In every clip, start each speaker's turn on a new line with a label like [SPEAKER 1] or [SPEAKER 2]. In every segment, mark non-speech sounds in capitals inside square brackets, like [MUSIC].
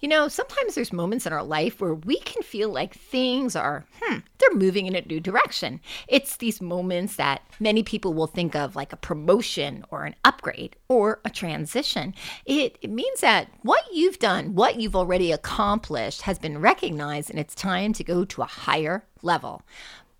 [SPEAKER 1] You know, sometimes there's moments in our life where we can feel like things are, hmm, they're moving in a new direction. It's these moments that many people will think of like a promotion or an upgrade or a transition. It, it means that what you've done, what you've already accomplished, has been recognized and it's time to go to a higher level.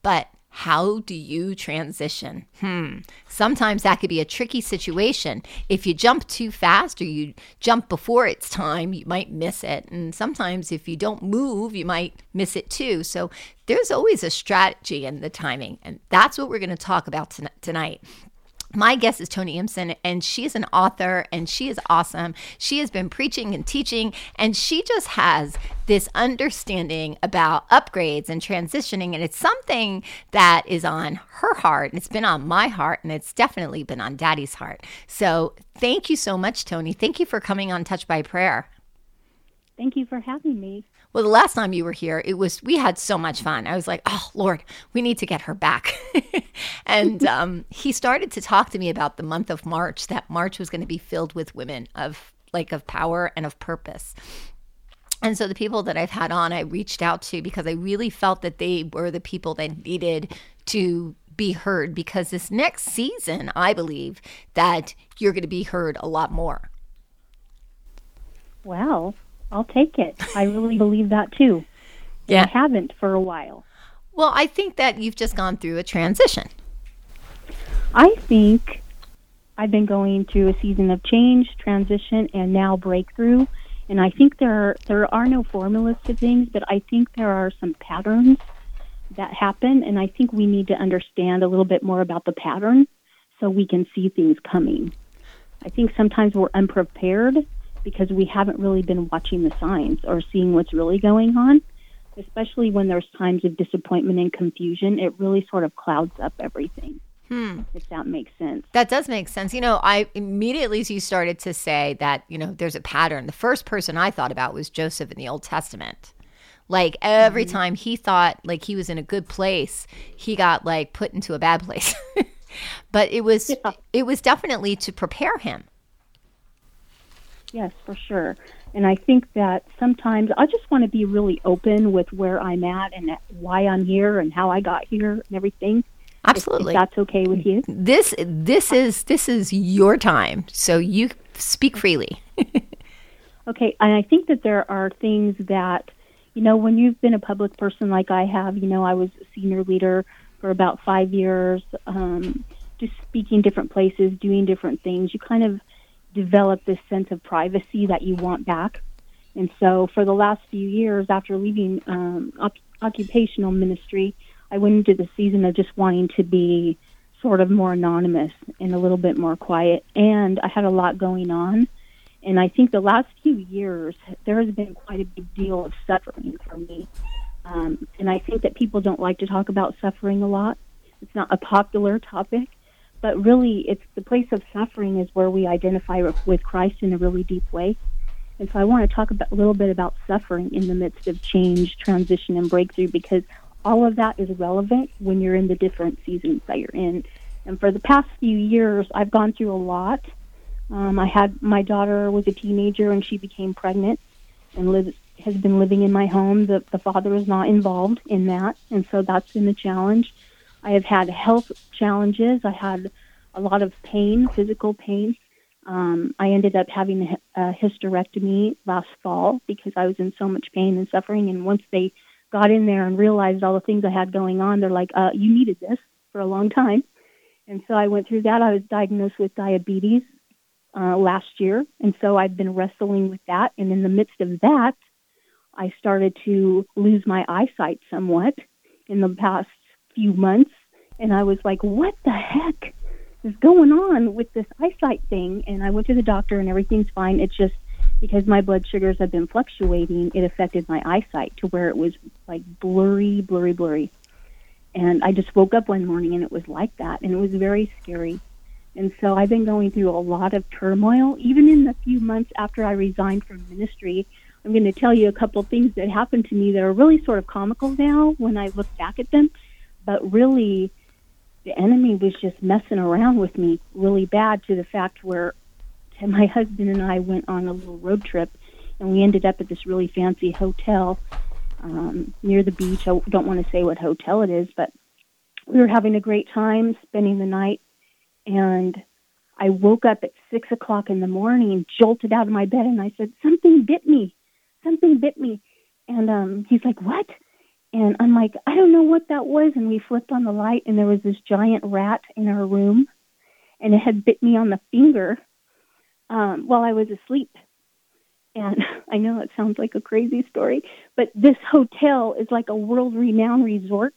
[SPEAKER 1] But how do you transition? Hmm. Sometimes that could be a tricky situation. If you jump too fast or you jump before it's time, you might miss it. And sometimes if you don't move, you might miss it too. So there's always a strategy in the timing. And that's what we're going to talk about tonight. My guest is Toni Imsen, and she's an author and she is awesome. She has been preaching and teaching, and she just has this understanding about upgrades and transitioning. And it's something that is on her heart, and it's been on my heart, and it's definitely been on Daddy's heart. So thank you so much, Toni. Thank you for coming on Touch by Prayer.
[SPEAKER 2] Thank you for having me.
[SPEAKER 1] Well, the last time you were here, it was we had so much fun. I was like, "Oh Lord, we need to get her back." [LAUGHS] and [LAUGHS] um, he started to talk to me about the month of March. That March was going to be filled with women of like of power and of purpose. And so the people that I've had on, I reached out to because I really felt that they were the people that needed to be heard. Because this next season, I believe that you're going to be heard a lot more.
[SPEAKER 2] Well, I'll take it. I really believe that too. Yeah. I haven't for a while.
[SPEAKER 1] Well, I think that you've just gone through a transition.
[SPEAKER 2] I think I've been going through a season of change, transition, and now breakthrough. And I think there are, there are no formulas to things, but I think there are some patterns that happen, and I think we need to understand a little bit more about the pattern so we can see things coming. I think sometimes we're unprepared because we haven't really been watching the signs or seeing what's really going on. Especially when there's times of disappointment and confusion, it really sort of clouds up everything. Hmm. If that makes sense.
[SPEAKER 1] That does make sense. You know, I immediately as you started to say that, you know, there's a pattern. The first person I thought about was Joseph in the Old Testament. Like every mm-hmm. time he thought like he was in a good place, he got like put into a bad place. [LAUGHS] but it was yeah. it was definitely to prepare him
[SPEAKER 2] Yes, for sure. And I think that sometimes I just want to be really open with where I'm at and why I'm here and how I got here and everything.
[SPEAKER 1] Absolutely.
[SPEAKER 2] If, if that's okay with you.
[SPEAKER 1] This this is this is your time, so you speak freely. [LAUGHS]
[SPEAKER 2] okay, and I think that there are things that you know when you've been a public person like I have. You know, I was a senior leader for about five years, um, just speaking different places, doing different things. You kind of develop this sense of privacy that you want back. And so, for the last few years after leaving um, op- occupational ministry, I went into the season of just wanting to be sort of more anonymous and a little bit more quiet. And I had a lot going on. And I think the last few years, there has been quite a big deal of suffering for me. Um, and I think that people don't like to talk about suffering a lot. It's not a popular topic but really it's the place of suffering is where we identify with Christ in a really deep way. And so I want to talk about, a little bit about suffering in the midst of change, transition, and breakthrough because all of that is relevant when you're in the different seasons that you're in. And for the past few years, I've gone through a lot. Um, I had my daughter was a teenager and she became pregnant and lives, has been living in my home. The, the father is not involved in that, and so that's been a challenge. I have had health challenges. I had a lot of pain, physical pain. Um, I ended up having a hysterectomy last fall because I was in so much pain and suffering. And once they got in there and realized all the things I had going on, they're like, uh, "You needed this for a long time." And so I went through that. I was diagnosed with diabetes uh, last year, and so I've been wrestling with that. And in the midst of that, I started to lose my eyesight somewhat in the past few months, and I was like, "What the heck is going on with this eyesight thing?" And I went to the doctor, and everything's fine. It's just because my blood sugars have been fluctuating, it affected my eyesight to where it was like blurry, blurry, blurry. And I just woke up one morning and it was like that, and it was very scary. And so I've been going through a lot of turmoil, even in the few months after I resigned from ministry. I'm going to tell you a couple things that happened to me that are really sort of comical now when I look back at them but really the enemy was just messing around with me really bad to the fact where my husband and I went on a little road trip and we ended up at this really fancy hotel um, near the beach. I don't want to say what hotel it is, but we were having a great time spending the night, and I woke up at six o'clock in the morning, jolted out of my bed, and I said, "Something bit me. Something bit me." And um, he's like, "What?" And I'm like, "I don't know what that was." And we flipped on the light, and there was this giant rat in our room, and it had bit me on the finger um, while I was asleep. And [LAUGHS] I know it sounds like a crazy story, but this hotel is like a world renowned resort.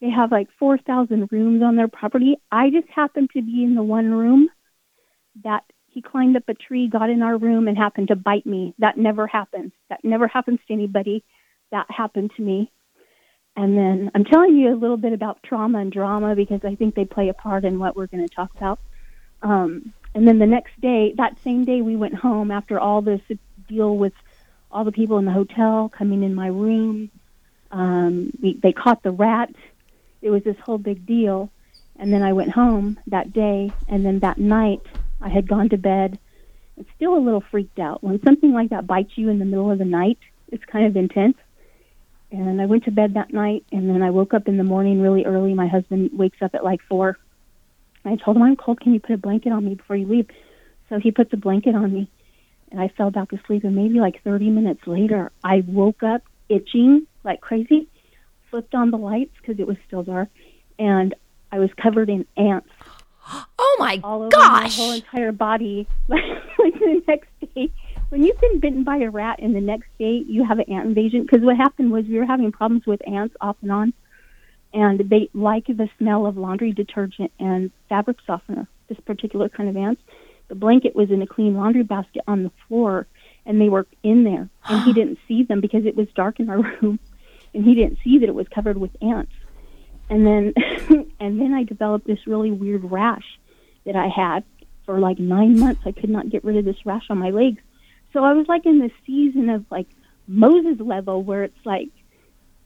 [SPEAKER 2] They have like 4,000 rooms on their property. I just happened to be in the one room that he climbed up a tree, got in our room, and happened to bite me. That never happens. That never happens to anybody. That happened to me. And then I'm telling you a little bit about trauma and drama because I think they play a part in what we're going to talk about. Um, and then the next day, that same day, we went home after all this deal with all the people in the hotel coming in my room. Um, we, they caught the rat. It was this whole big deal. And then I went home that day, and then that night I had gone to bed. It's still a little freaked out. When something like that bites you in the middle of the night, it's kind of intense. And I went to bed that night, and then I woke up in the morning really early. My husband wakes up at like four. I told him, I'm cold. Can you put a blanket on me before you leave? So he puts a blanket on me and I fell back asleep. And maybe like 30 minutes later, I woke up itching like crazy, flipped on the lights because it was still dark, and I was covered in ants. [GASPS]
[SPEAKER 1] Oh my
[SPEAKER 2] all over
[SPEAKER 1] gosh!
[SPEAKER 2] My whole entire body. [LAUGHS] like the next day, when you've been bitten by a rat, and the next day you have an ant invasion. Because what happened was we were having problems with ants off and on, and they like the smell of laundry detergent and fabric softener. This particular kind of ants the blanket was in a clean laundry basket on the floor and they were in there and he [GASPS] didn't see them because it was dark in our [LAUGHS] room and he didn't see that it was covered with ants and then [LAUGHS] and then i developed this really weird rash that i had for like nine months i could not get rid of this rash on my legs so i was like in the season of like moses level where it's like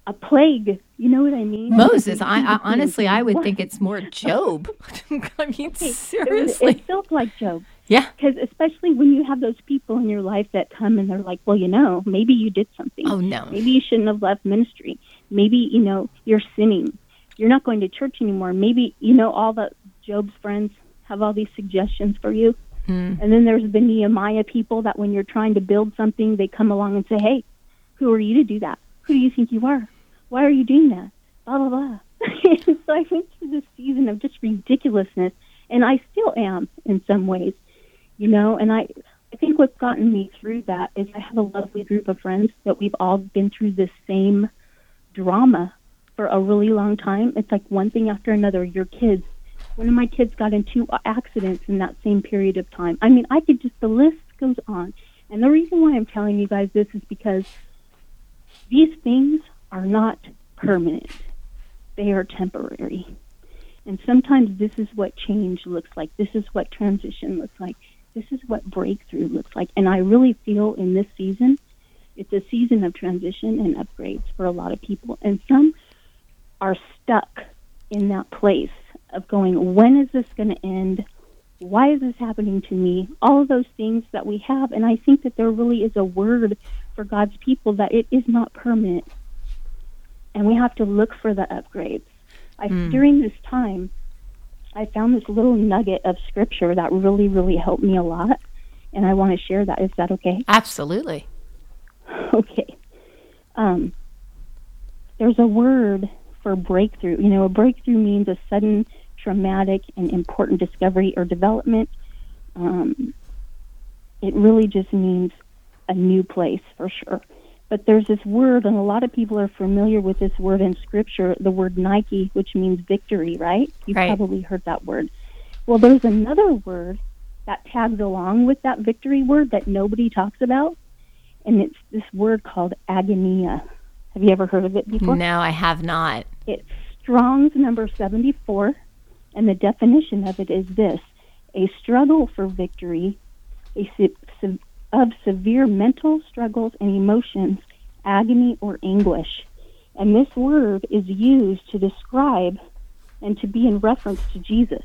[SPEAKER 2] a plague. You know what I mean?
[SPEAKER 1] Moses. I, I honestly, I would think it's more Job. [LAUGHS] I mean, okay, seriously,
[SPEAKER 2] it, it felt like Job.
[SPEAKER 1] Yeah.
[SPEAKER 2] Because especially when you have those people in your life that come and they're like, well, you know, maybe you did something.
[SPEAKER 1] Oh, no.
[SPEAKER 2] Maybe you shouldn't have left ministry. Maybe, you know, you're sinning. You're not going to church anymore. Maybe, you know, all the Job's friends have all these suggestions for you.
[SPEAKER 1] Hmm.
[SPEAKER 2] And then there's the Nehemiah people that when you're trying to build something, they come along and say, hey, who are you to do that? Who do you think you are? Why are you doing that? Blah, blah, blah. [LAUGHS] so I went through this season of just ridiculousness, and I still am in some ways you know, and I I think what's gotten me through that is I have a lovely group of friends that we've all been through this same drama for a really long time. It's like one thing after another. Your kids, one of my kids got in two accidents in that same period of time. I mean, I could just, the list goes on. And the reason why I'm telling you guys this is because these things are not permanent, they are temporary. And sometimes this is what change looks like. This is what transition looks like this is what breakthrough looks like. And I really feel in this season, it's a season of transition and upgrades for a lot of people. And some are stuck in that place of going, when is this going to end? Why is this happening to me? All of those things that we have. And I think that there really is a word for God's people that it is not permanent. And we have to look for the upgrades. I, mm. During this time, I found this little nugget of scripture that really, really helped me a lot. And I want to share that. Is that okay?
[SPEAKER 1] Absolutely. [LAUGHS]
[SPEAKER 2] Okay. Um, there's a word for breakthrough. You know, a breakthrough means a sudden, traumatic, and important discovery or development. Um, it really just means a new place for sure. But there's this word, and a lot of people are familiar with this word in Scripture, the word Nike, which means victory, right? You've
[SPEAKER 1] right.
[SPEAKER 2] probably heard that word. Well, there's another word that tags along with that victory word that nobody talks about, and it's this word called agonia. Have you ever heard of it before?
[SPEAKER 1] No, I have not.
[SPEAKER 2] It's Strong's number 74, and the definition of it is this a struggle for victory, a of severe mental struggles and emotions, agony, or anguish. And this word is used to describe and to be in reference to Jesus.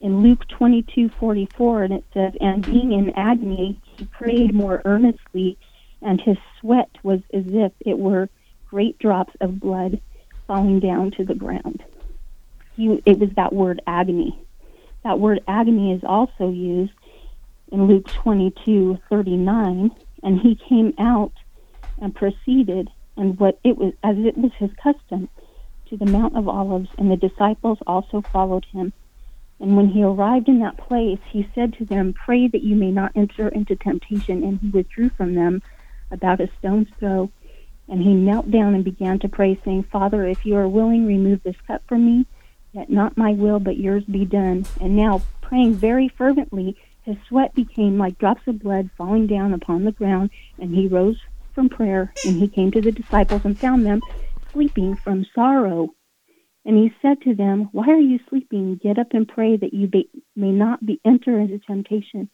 [SPEAKER 2] In Luke 22:44 and it says and being in agony he prayed more earnestly and his sweat was as if it were great drops of blood falling down to the ground. He, it was that word agony. That word agony is also used in Luke 22 39, and he came out and proceeded, and what it was, as it was his custom, to the Mount of Olives, and the disciples also followed him. And when he arrived in that place, he said to them, Pray that you may not enter into temptation. And he withdrew from them about a stone's throw. And he knelt down and began to pray, saying, Father, if you are willing, remove this cup from me. Yet not my will, but yours be done. And now, praying very fervently, his sweat became like drops of blood falling down upon the ground. And he rose from prayer, and he came to the disciples and found them sleeping from sorrow. And he said to them, Why are you sleeping? Get up and pray that you be, may not be enter into temptation.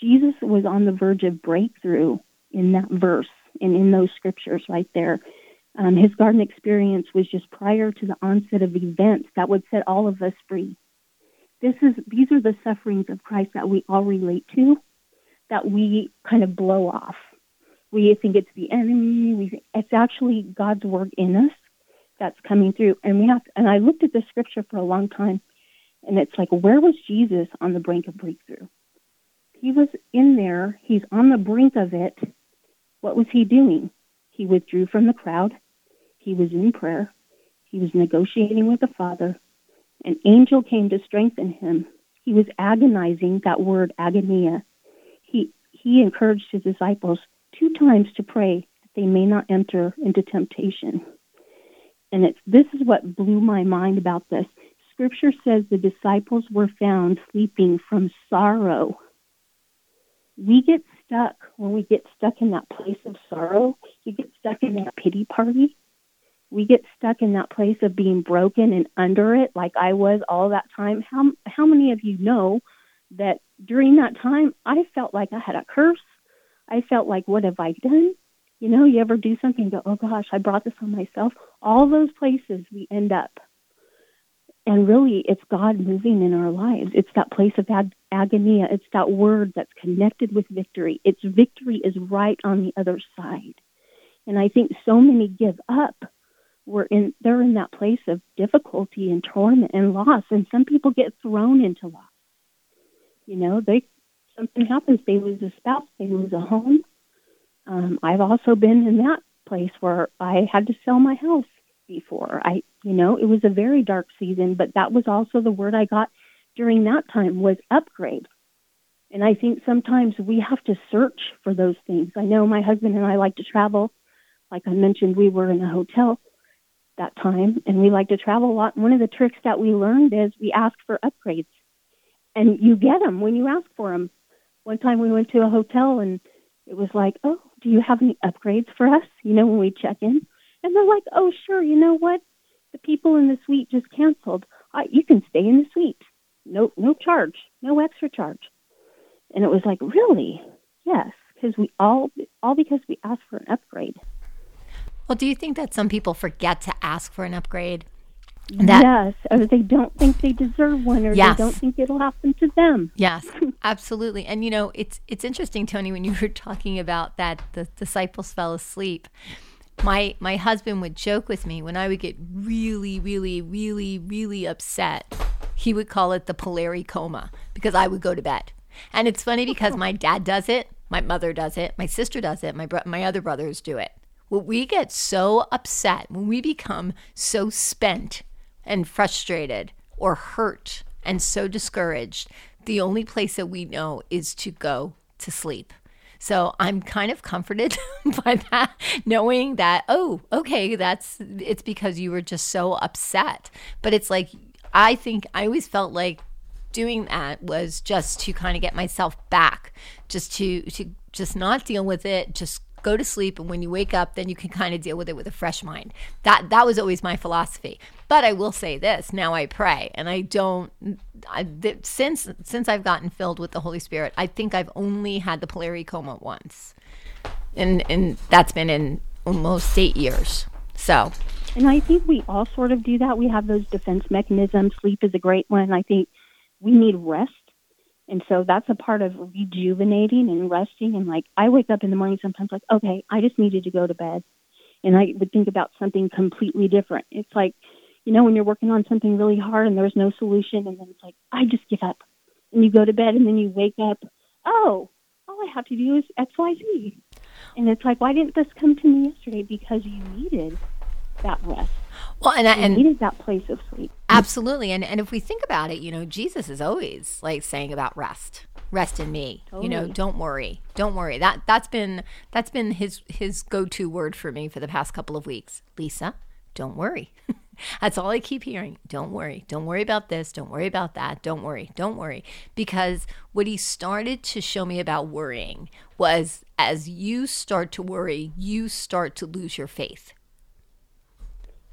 [SPEAKER 2] Jesus was on the verge of breakthrough in that verse and in those scriptures right there. Um, his garden experience was just prior to the onset of events that would set all of us free. This is these are the sufferings of Christ that we all relate to, that we kind of blow off. We think it's the enemy. We it's actually God's work in us that's coming through. And we have, and I looked at the scripture for a long time, and it's like, where was Jesus on the brink of breakthrough? He was in there. He's on the brink of it. What was he doing? He withdrew from the crowd. He was in prayer. He was negotiating with the Father. An angel came to strengthen him. He was agonizing, that word agonia. He, he encouraged his disciples two times to pray that they may not enter into temptation. And it's this is what blew my mind about this. Scripture says the disciples were found sleeping from sorrow. We get stuck when we get stuck in that place of sorrow. You get stuck in that pity party. We get stuck in that place of being broken and under it, like I was all that time. How how many of you know that during that time I felt like I had a curse? I felt like, what have I done? You know, you ever do something and go, oh gosh, I brought this on myself? All those places we end up. And really, it's God moving in our lives. It's that place of ag- agony. It's that word that's connected with victory. Its victory is right on the other side. And I think so many give up. We're in, they're in that place of difficulty and torment and loss. And some people get thrown into loss. You know, they something happens, they lose a spouse, they lose a home, um, I've also been in that place where I had to sell my house before. I, you know, it was a very dark season, but that was also the word I got during that time was upgrade. And I think sometimes we have to search for those things. I know my husband and I like to travel. Like I mentioned, we were in a hotel that time and we like to travel a lot. One of the tricks that we learned is we ask for upgrades. And you get them when you ask for them. One time we went to a hotel and it was like, oh, do you have any upgrades for us? You know, when we check in. And they're like, oh, sure. You know what? The people in the suite just canceled. Uh, you can stay in the suite. No, no charge, no extra charge. And it was like, really? Yes, because we all, all because we asked for an upgrade.
[SPEAKER 1] Well, do you think that some people forget to ask for an upgrade?
[SPEAKER 2] That, yes, or they don't think they deserve one, or yes. they don't think it'll happen to them.
[SPEAKER 1] Yes, [LAUGHS] absolutely. And you know, it's it's interesting, Toni, when you were talking about that the disciples fell asleep. My my husband would joke with me when I would get really, really, really, really upset. He would call it the Polari coma because I would go to bed. And it's funny because my dad does it, my mother does it, my sister does it, my bro- my other brothers do it. When we get so upset, when we become so spent and frustrated or hurt and so discouraged, the only place that we know is to go to sleep. So I'm kind of comforted [LAUGHS] by that, knowing that, oh, okay, that's it's because you were just so upset. But it's like, I think I always felt like doing that was just to kind of get myself back, just to, to just not deal with it, just go to sleep and when you wake up then you can kind of deal with it with a fresh mind. That that was always my philosophy. But i will say this now i pray and i don't I, th- since since i've gotten filled with the holy spirit i think i've only had the polari coma once. And and that's been in almost eight years. So
[SPEAKER 2] and i think we all sort of do that we have those defense mechanisms sleep is a great one i think we need rest And so that's a part of rejuvenating and resting. And like, I wake up in the morning sometimes like, okay, I just needed to go to bed. And I would think about something completely different. It's like, you know, when you're working on something really hard and there's no solution, and then it's like, I just give up. And you go to bed and then you wake up, oh, all I have to do is XYZ. And it's like, why didn't this come to me yesterday? Because you needed that rest.
[SPEAKER 1] Well, and, I- and
[SPEAKER 2] needed that place of sleep.
[SPEAKER 1] Absolutely. And and if we think about it, you know, Jesus is always like saying about rest. Rest in me. You know, don't worry. Don't worry. That that's been that's been his his go-to word for me for the past couple of weeks. Lisa, don't worry. [LAUGHS] that's all I keep hearing. Don't worry. Don't worry about this. Don't worry about that. Don't worry. Don't worry. Because what he started to show me about worrying was as you start to worry, you start to lose your faith.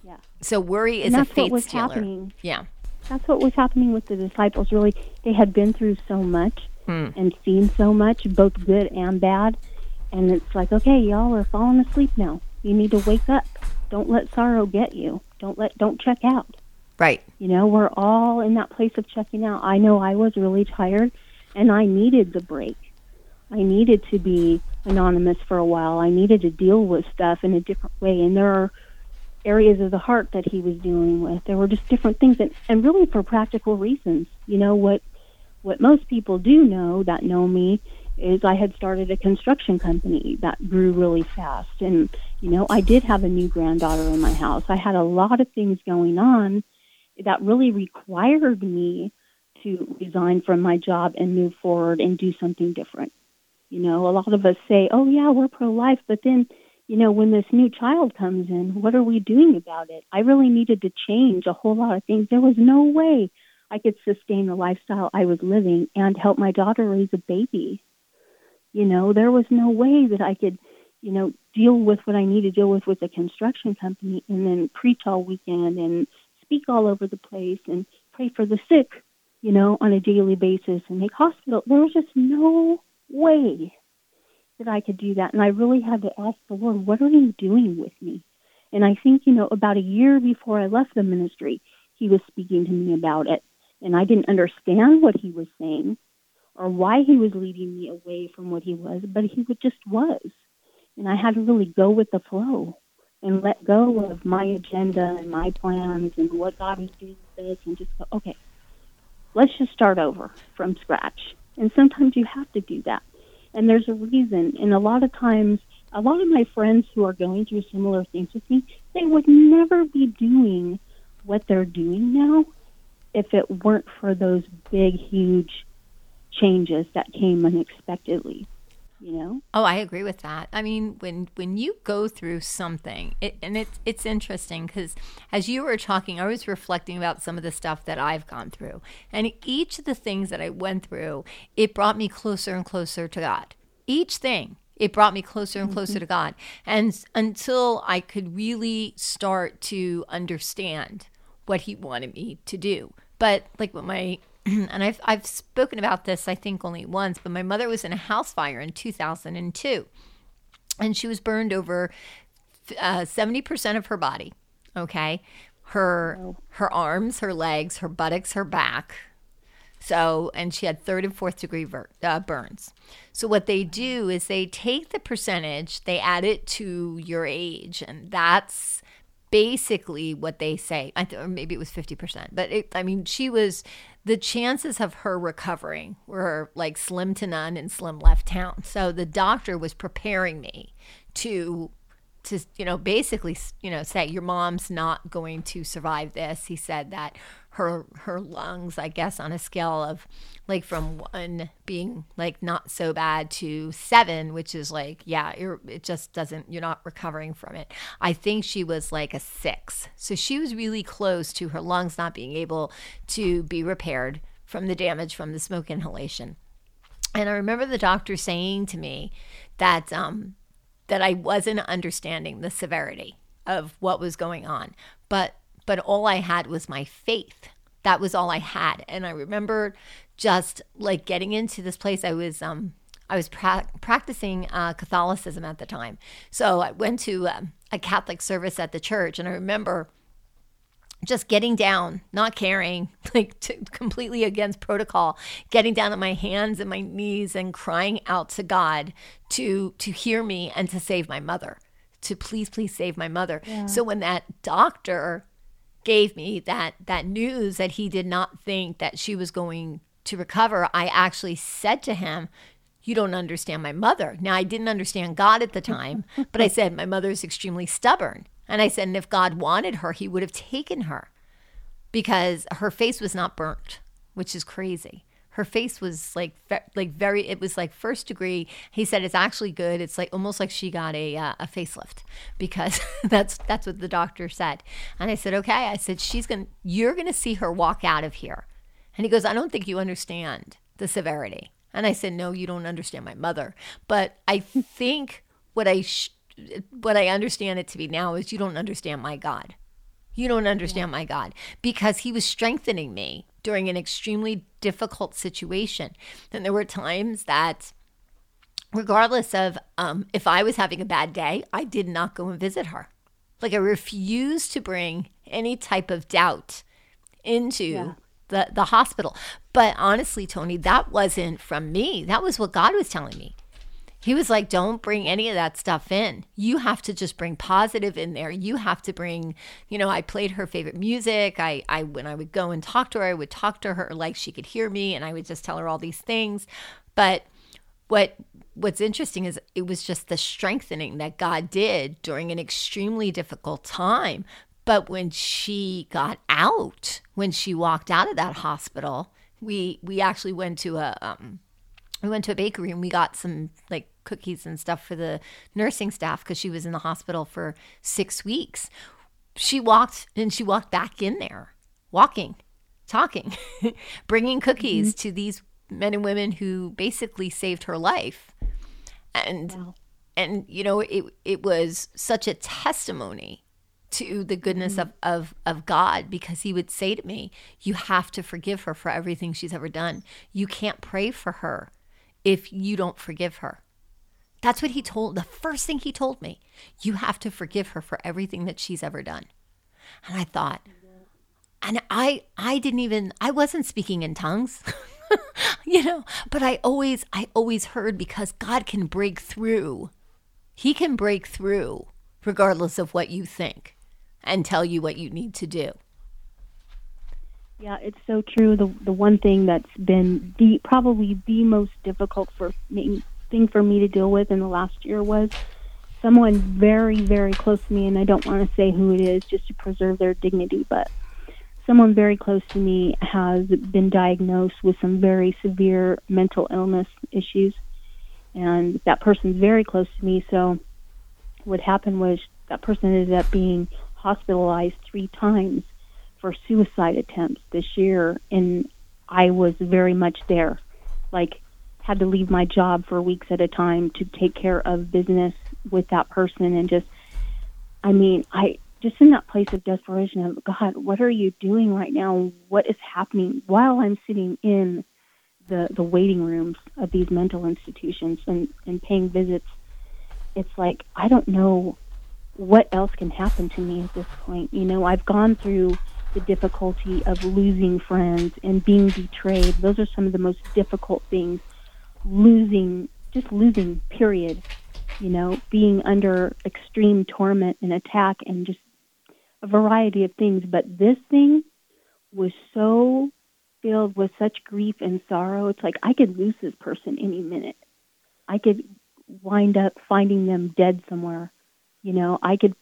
[SPEAKER 2] Yeah.
[SPEAKER 1] So worry is
[SPEAKER 2] And
[SPEAKER 1] a
[SPEAKER 2] that's what
[SPEAKER 1] faith
[SPEAKER 2] was
[SPEAKER 1] stealer.
[SPEAKER 2] happening.
[SPEAKER 1] Yeah.
[SPEAKER 2] That's what was happening with the disciples. Really, they had been through so much hmm. and seen so much, both good and bad. And it's like, okay, y'all are falling asleep now. You need to wake up. Don't let sorrow get you. Don't let don't check out.
[SPEAKER 1] Right.
[SPEAKER 2] You know, we're all in that place of checking out. I know I was really tired and I needed the break. I needed to be anonymous for a while. I needed to deal with stuff in a different way. And there are areas of the heart that he was dealing with. There were just different things and, and really for practical reasons. You know what what most people do know that know me is I had started a construction company that grew really fast and you know I did have a new granddaughter in my house. I had a lot of things going on that really required me to resign from my job and move forward and do something different. You know, a lot of us say, "Oh yeah, we're pro-life," but then, you know, when this new child comes in, what are we doing about it? I really needed to change a whole lot of things. There was no way I could sustain the lifestyle I was living and help my daughter raise a baby. You know, there was no way that I could, you know, deal with what I need to deal with with the construction company and then preach all weekend and speak all over the place and pray for the sick, you know, on a daily basis and make hospital. There was just no way that I could do that. And I really had to ask the Lord, what are you doing with me? And I think, you know, about a year before I left the ministry, he was speaking to me about it. And I didn't understand what he was saying or why he was leading me away from what he was, but he just was. And I had to really go with the flow and let go of my agenda and my plans and what God was doing with this and just go, okay, let's just start over from scratch. And sometimes you have to do that. And there's a reason. And a lot of times, a lot of my friends who are going through similar things with me, they would never be doing what they're doing now if it weren't for those big, huge changes that came unexpectedly. You know?
[SPEAKER 1] Oh, I agree with that. I mean, when when you go through something, it, and it's it's interesting because as you were talking, I was reflecting about some of the stuff that I've gone through, and each of the things that I went through, it brought me closer and closer to God. Each thing, it brought me closer and closer mm-hmm. to God, and until I could really start to understand what He wanted me to do. But like what my [CLEARS THROAT] and I've I've spoken about this I think only once, but my mother was in a house fire in 2002, and she was burned over uh, seventy percent of her body. Okay, her her arms, her legs, her buttocks, her back. So, and she had third and fourth degree ver- uh, burns. So, what they do is they take the percentage, they add it to your age, and that's basically what they say. Or maybe it was 50%. But it, I mean, she was, the chances of her recovering were like slim to none and slim left town. So, the doctor was preparing me to to you know basically you know say your mom's not going to survive this. He said that her her lungs i guess on a scale of like from one being like not so bad to seven which is like yeah it just doesn't you're not recovering from it. I think she was like a six. So she was really close to her lungs not being able to be repaired from the damage from the smoke inhalation. And I remember the doctor saying to me that um, that I wasn't understanding the severity of what was going on, but but all I had was my faith. That was all I had, and I remember just like getting into this place. I was um, I was pra- practicing uh, Catholicism at the time, so I went to um, a Catholic service at the church, and I remember just getting down, not caring, [LAUGHS] like to, completely against protocol, getting down on my hands and my knees and crying out to God to to hear me and to save my mother, to please please save my mother. Yeah. So when that doctor gave me that that news that he did not think that she was going to recover, I actually said to him, you don't understand my mother. Now, I didn't understand God at the time, [LAUGHS] but I said, my mother is extremely stubborn. And I said, and if God wanted her, he would have taken her because her face was not burnt, which is crazy. Her face was like, like very, it was like first degree. He said it's actually good. It's like almost like she got a, uh, a facelift because [LAUGHS] that's, that's what the doctor said. And I said, okay. I said, she's to, you're to see her walk out of here. And he goes, I don't think you understand the severity. And I said, No, you don't understand my mother. But I think what I sh- what I understand it to be now is you don't understand my God. You don't understand yeah. my God because he was strengthening me during an extremely difficult situation. And there were times that, regardless of um, if I was having a bad day, I did not go and visit her. Like I refused to bring any type of doubt into yeah the, the hospital. But honestly, Toni, that wasn't from me. That was what God was telling me. He was like, don't bring any of that stuff in. You have to just bring positive in there. You have to bring, you know, I played her favorite music. I, I, when I would go and talk to her, I would talk to her like she could hear me and I would just tell her all these things. But what, what's interesting is it was just the strengthening that God did during an extremely difficult time but when she got out, when she walked out of that hospital, we we actually went to a um, we went to a bakery and we got some like cookies and stuff for the nursing staff because she was in the hospital for six weeks. She walked and she walked back in there, walking, talking, [LAUGHS] bringing cookies mm-hmm. to these men and women who basically saved her life. And wow. and you know it it was such a testimony to the goodness mm-hmm. of, of, of God because he would say to me, You have to forgive her for everything she's ever done. You can't pray for her if you don't forgive her. That's what he told the first thing he told me. You have to forgive her for everything that she's ever done. And I thought, and I I didn't even I wasn't speaking in tongues. [LAUGHS] you know, but I always I always heard because God can break through. He can break through regardless of what you think and tell you what you need to do.
[SPEAKER 2] Yeah, it's so true. The the one thing that's been the probably the most difficult for me thing for me to deal with in the last year was someone very very close to me, and I don't want to say who it is just to preserve their dignity, but someone very close to me has been diagnosed with some very severe mental illness issues, and that person's very close to me. So what happened was that person ended up being hospitalized three times for suicide attempts this year, and I was very much there. Like, had to leave my job for weeks at a time to take care of business with that person, and just, I mean, I just in that place of desperation of God, what are you doing right now? What is happening while I'm sitting in the the waiting rooms of these mental institutions and and paying visits? It's like I don't know what else can happen to me at this point? You know, I've gone through the difficulty of losing friends and being betrayed. Those are some of the most difficult things. Losing, just losing, period. You know, being under extreme torment and attack and just a variety of things. But this thing was so filled with such grief and sorrow. It's like I could lose this person any minute. I could wind up finding them dead somewhere you know, I could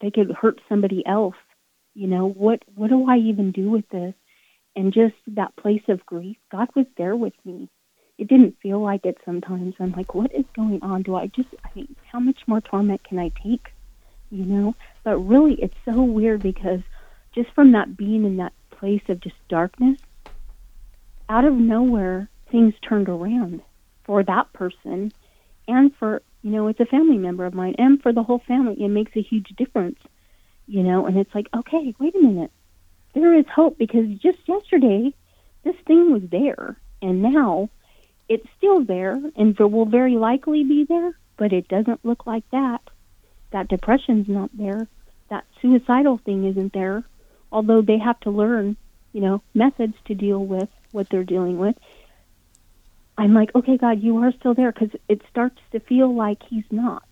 [SPEAKER 2] they could hurt somebody else. You know, what what do I even do with this? And just that place of grief, God was there with me. It didn't feel like it sometimes. I'm like, what is going on? Do I just I mean, how much more torment can I take? You know? But really it's so weird because just from that being in that place of just darkness, out of nowhere things turned around for that person and for you know, it's a family member of mine, and for the whole family, it makes a huge difference, you know. And it's like, okay, wait a minute, there is hope because just yesterday, this thing was there, and now it's still there, and will very likely be there, but it doesn't look like that. That depression's not there. That suicidal thing isn't there. although they have to learn, you know, methods to deal with what they're dealing with. I'm like, okay, God, you are still there because it starts to feel like He's not.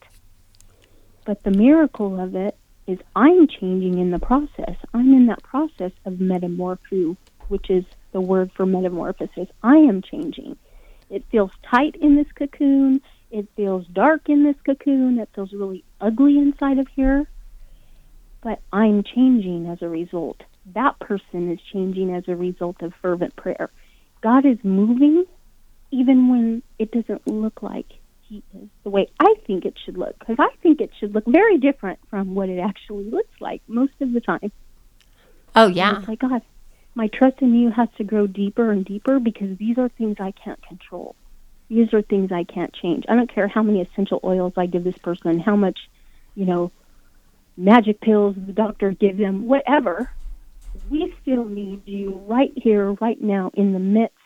[SPEAKER 2] But the miracle of it is I'm changing in the process. I'm in that process of metamorpho, which is the word for metamorphosis. I am changing. It feels tight in this cocoon. It feels dark in this cocoon. It feels really ugly inside of here. But I'm changing as a result. That person is changing as a result of fervent prayer. God is moving even when it doesn't look like he is the way I think it should look. Because I think it should look very different from what it actually looks like most of the time.
[SPEAKER 1] Oh, yeah.
[SPEAKER 2] And it's like, God, my trust in you has to grow deeper and deeper because these are things I can't control. These are things I can't change. I don't care how many essential oils I give this person, how much, you know, magic pills the doctor gives them, whatever. We still need you right here, right now, in the midst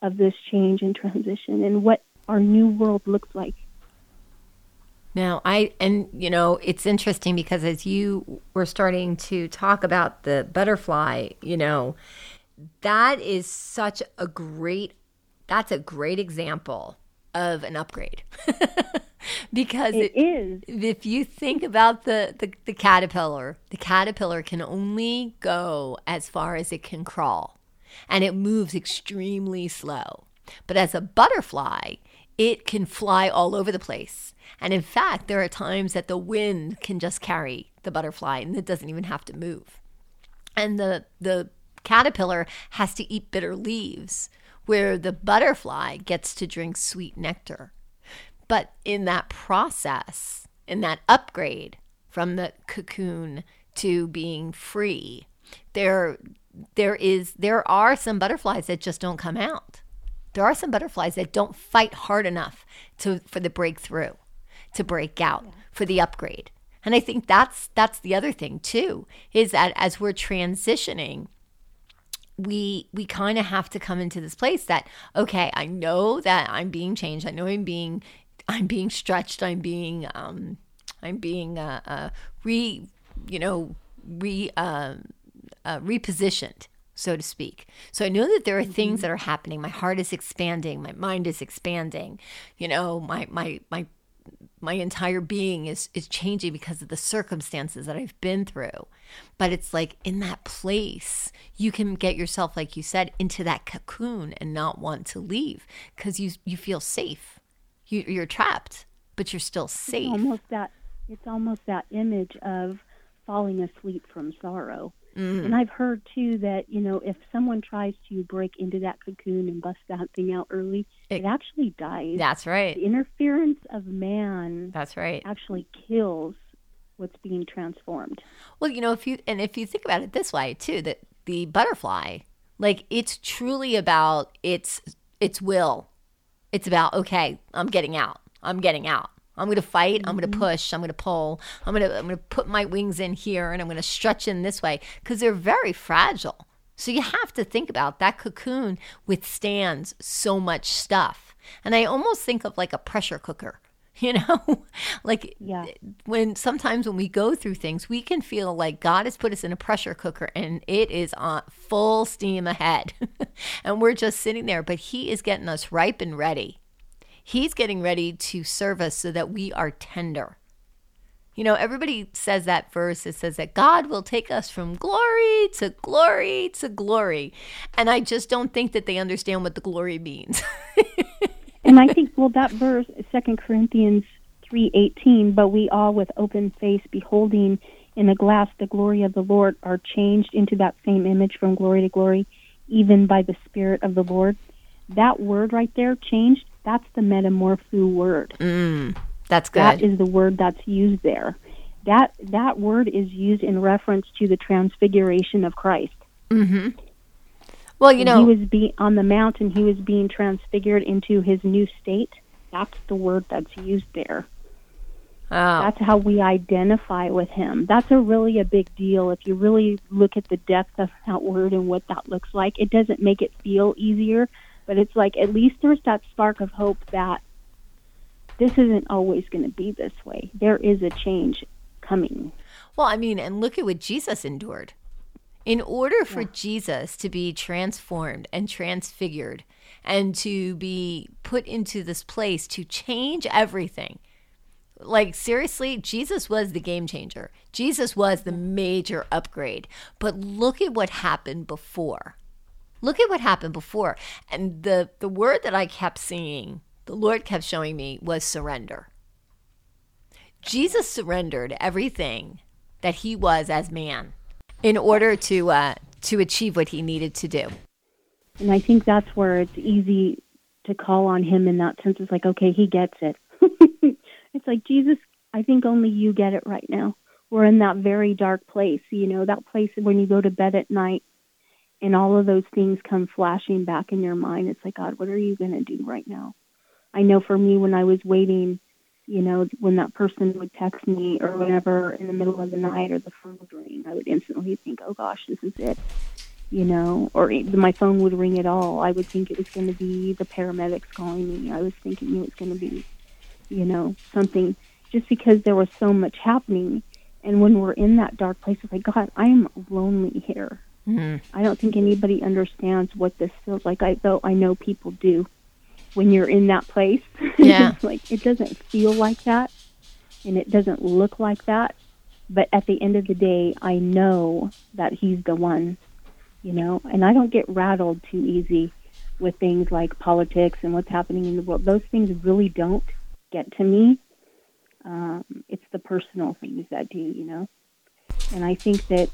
[SPEAKER 2] of this change and transition and what our new world looks like.
[SPEAKER 1] Now, I, and you know, it's interesting because as you were starting to talk about the butterfly, you know, that is such a great, that's a great example of an upgrade. [LAUGHS] because
[SPEAKER 2] it, it is.
[SPEAKER 1] If you think about the, the, the caterpillar, the caterpillar can only go as far as it can crawl and it moves extremely slow. But as a butterfly, it can fly all over the place. And in fact, there are times that the wind can just carry the butterfly and it doesn't even have to move. And the the caterpillar has to eat bitter leaves where the butterfly gets to drink sweet nectar. But in that process, in that upgrade from the cocoon to being free, there there is there are some butterflies that just don't come out. There are some butterflies that don't fight hard enough to for the breakthrough, to break out, yeah. for the upgrade. And I think that's that's the other thing too, is that as we're transitioning, we we kind of have to come into this place that okay, I know that I'm being changed. I know I'm being I'm being stretched. I'm being um I'm being uh, uh re you know re um uh, repositioned, so to speak. So I know that there are mm-hmm. things that are happening. My heart is expanding. My mind is expanding. You know, my my my my entire being is is changing because of the circumstances that I've been through. But it's like in that place, you can get yourself, like you said, into that cocoon and not want to leave because you you feel safe. You, you're trapped, but you're still safe.
[SPEAKER 2] It's almost that. It's almost that image of falling asleep from sorrow. Mm. And I've heard too that, you know, if someone tries to break into that cocoon and bust that thing out early, it, it actually dies.
[SPEAKER 1] That's right.
[SPEAKER 2] The interference of man
[SPEAKER 1] That's right.
[SPEAKER 2] actually kills what's being transformed.
[SPEAKER 1] Well, you know, if you and if you think about it this way too, that the butterfly, like it's truly about its its will. It's about okay, I'm getting out. I'm getting out. I'm going to fight. Mm-hmm. I'm going to push. I'm going to pull. I'm going to I'm going to put my wings in here and I'm going to stretch in this way because they're very fragile. So you have to think about that cocoon withstands so much stuff. And I almost think of like a pressure cooker. [LAUGHS] You know, like yeah. when sometimes when we go through things, we can feel like God has put us in a pressure cooker and it is on full steam ahead. [LAUGHS] and we're just sitting there, but He is getting us ripe and ready He's getting ready to serve us so that we are tender. You know, everybody says that verse. It says that God will take us from glory to glory to glory. And I just don't think that they understand what the glory means. [LAUGHS]
[SPEAKER 2] and I think, well, that verse, Second Corinthians 3.18, but we all with open face beholding in a glass the glory of the Lord are changed into that same image from glory to glory, even by the Spirit of the Lord. That word right there, changed, that's the metamorpho word.
[SPEAKER 1] Mm, that's good.
[SPEAKER 2] That is the word that's used there. That that word is used in reference to the transfiguration of Christ.
[SPEAKER 1] Mm-hmm. Well, you know,
[SPEAKER 2] he was be on the mountain. He was being transfigured into his new state. That's the word that's used there.
[SPEAKER 1] Oh.
[SPEAKER 2] That's how we identify with him. That's a really a big deal. If you really look at the depth of that word and what that looks like, it doesn't make it feel easier, but it's like at least there's that spark of hope that this isn't always going to be this way. There is a change coming.
[SPEAKER 1] Well, I mean, and look at what Jesus endured. In order for yeah. Jesus to be transformed and transfigured and to be put into this place to change everything, like seriously, Jesus was the game changer. Jesus was the major upgrade. But look at what happened before. Look at what happened before. And the the word that I kept seeing, the Lord kept showing me was surrender. Jesus surrendered everything that he was as man in order to uh, to achieve what he needed to do.
[SPEAKER 2] And I think that's where it's easy to call on him in that sense. It's like, okay, he gets it. [LAUGHS] it's like Jesus. I think only you get it right now. We're in that very dark place. You know, that place when you go to bed at night and all of those things come flashing back in your mind. It's like, God, what are you going to do right now? I know for me, when I was waiting, you know, when that person would text me or whatever in the middle of the night or the phone would ring, I would instantly think, oh gosh, this is it, you know, or my phone would ring at all. I would think it was going to be the paramedics calling me. I was thinking it was going to be, you know, something just because there was so much happening. And when we're in that dark place, it's like, God, I am lonely here. Mm-hmm. I don't think anybody understands what this feels like. I though I know people do. When you're in that place, [LAUGHS]
[SPEAKER 1] yeah,
[SPEAKER 2] like it doesn't feel like that, and it doesn't look like that. But at the end of the day, I know that he's the one, you know. And I don't get rattled too easy with things like politics and what's happening in the world. Those things really don't get to me. Um, it's the personal things that do, you know. And I think that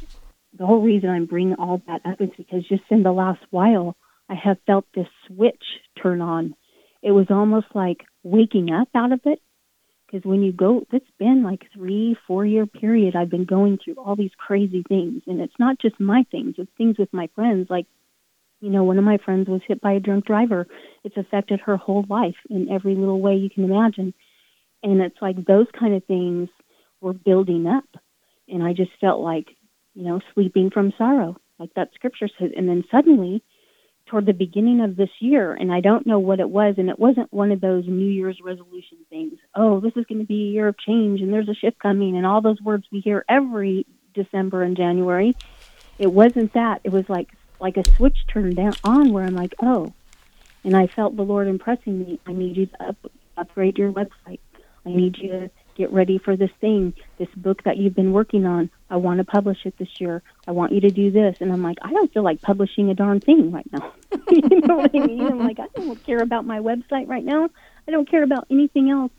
[SPEAKER 2] the whole reason I'm bringing all that up is because just in the last while, I have felt this switch turn on. It was almost like waking up out of it. Because when you go, it's been like three, four year period. I've been going through all these crazy things, and it's not just my things; it's things with my friends. Like, you know, one of my friends was hit by a drunk driver. It's affected her whole life in every little way you can imagine, and it's like those kind of things were building up, and I just felt like you know, sleeping from sorrow, like that scripture says. And then suddenly, toward the beginning of this year, and I don't know what it was, and it wasn't one of those New Year's resolution things. Oh, this is going to be a year of change, and there's a shift coming, and all those words we hear every December and January. It wasn't that. It was like like a switch turned down on where I'm like, oh, and I felt the Lord impressing me. I need you to up, upgrade your website. I need you to get ready for this thing, this book that you've been working on. I want to publish it this year. I want you to do this. And I'm like, I don't feel like publishing a darn thing right now. [LAUGHS] you know what I mean? I'm like, I don't care about my website right now. I don't care about anything else.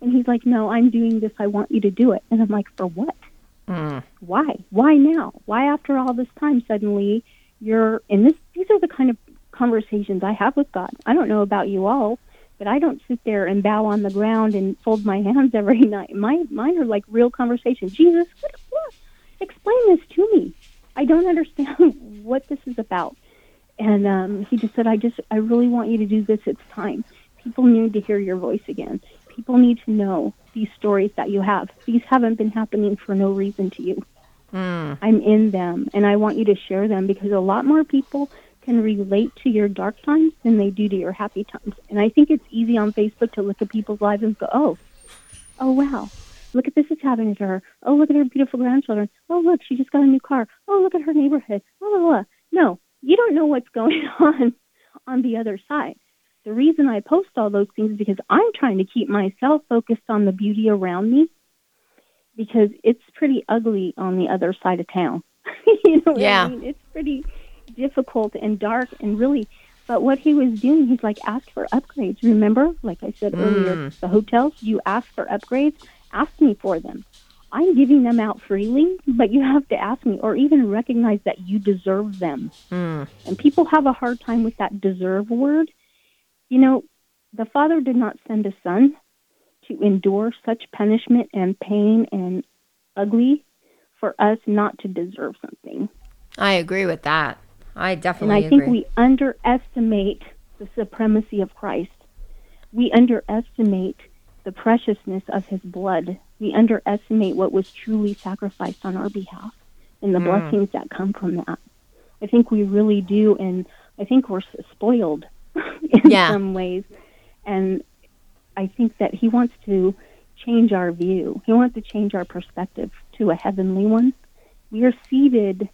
[SPEAKER 2] And he's like, No, I'm doing this. I want you to do it. And I'm like, For what? Mm. Why? Why now? Why after all this time suddenly you're and this these are the kind of conversations I have with God. I don't know about you all, but I don't sit there and bow on the ground and fold my [LAUGHS] hands every night. My mine are like real conversations. Jesus, what, what? explain this to me. I don't [LAUGHS] understand what this is about. And um, he just said, I just, I really want you to do this. It's time. People need to hear your voice again. People need to know these stories that you have. These haven't been happening for no reason to you. Mm. I'm in them, and I want you to share them because a lot more people can relate to your dark times than they do to your happy times. And I think it's easy on Facebook to look at people's lives and go, oh, oh, wow, look at this is happening to her. Oh, look at her beautiful grandchildren. Oh, look, she just got a new car. Oh, look at her neighborhood. Blah, blah, blah. No, you don't know what's [LAUGHS] going on on the other side. The reason I post all those things is because I'm trying to keep myself focused on the beauty around me because it's pretty ugly on the other side of town. [LAUGHS] you know
[SPEAKER 1] yeah.
[SPEAKER 2] I mean? It's pretty difficult and dark and really but what he was doing he's like ask for upgrades. Remember like i said mm. earlier the hotels you ask for upgrades ask me for them. I'm giving them out freely but you have to ask me or even recognize that you deserve them. Mm. and people have a hard time with that deserve word. You know the father did not send a son to endure such punishment and pain and ugly for us not to deserve something.
[SPEAKER 1] I agree with that I definitely
[SPEAKER 2] And I
[SPEAKER 1] agree.
[SPEAKER 2] think we underestimate the supremacy of Christ. We underestimate the preciousness of his blood. We underestimate what was truly sacrificed on our behalf and the mm. blessings that come from that. I think we really do, and I think we're spoiled [LAUGHS] in yeah. some ways. And I think that he wants to change our view. He wants to change our perspective to a heavenly one. We are seated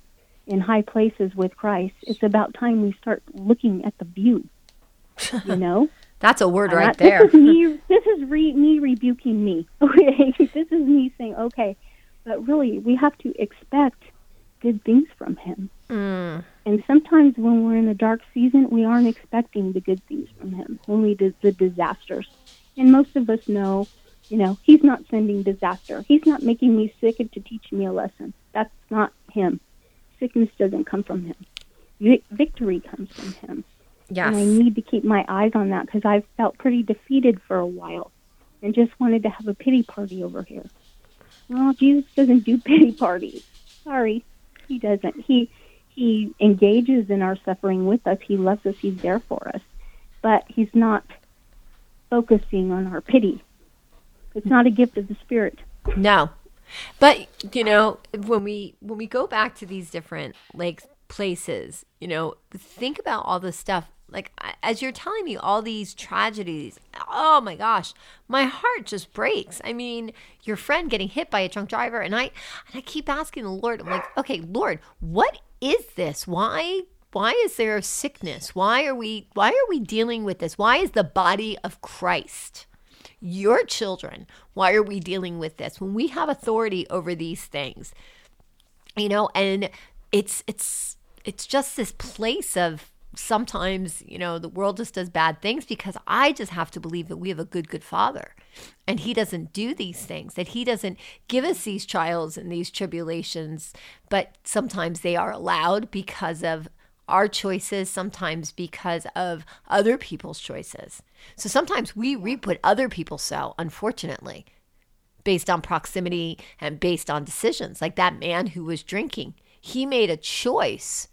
[SPEAKER 2] in high places with Christ. It's about time we start looking at the view. [LAUGHS] You know?
[SPEAKER 3] That's a word right there.
[SPEAKER 2] This is me. [LAUGHS] This is re, me rebuking me. [LAUGHS] Okay, this is me saying, okay, but really, we have to expect good things from Him.
[SPEAKER 3] Mm.
[SPEAKER 2] And sometimes when we're in a dark season, we aren't expecting the good things from Him, only the, the disasters. And most of us know, you know, He's not sending disaster. He's not making me sick to teach me a lesson. That's not Him. Sickness doesn't come from Him. Victory comes from Him. And I need to keep my eyes on that because I've felt pretty defeated for a while and just wanted to have a pity party over here. Well, Jesus doesn't do [LAUGHS] pity parties. Sorry, he doesn't. He he engages in our suffering with us. He loves us. He's there for us, but he's not focusing on our pity. It's not a gift of the Spirit.
[SPEAKER 1] No. But you know, when we when we go back to these different like places, you know, think about all the stuff like as you're telling me all these tragedies. Oh my gosh, my heart just breaks. I mean, your friend getting hit by a drunk driver and I and I keep asking the Lord, I'm like, "Okay, Lord, what is this? Why why is there a sickness? Why are we why are we dealing with this? Why is the body of Christ your children. Why are we dealing with this when we have authority over these things? You know, and it's it's it's just this place of sometimes, you know, the world just does bad things because I just have to believe that we have a good good father. And he doesn't do these things, that he doesn't give us these trials and these tribulations, but sometimes they are allowed because of our choices, sometimes because of other people's choices. So sometimes we reap what other people sow, unfortunately, based on proximity and based on decisions. Like that man who was drinking, he made a choice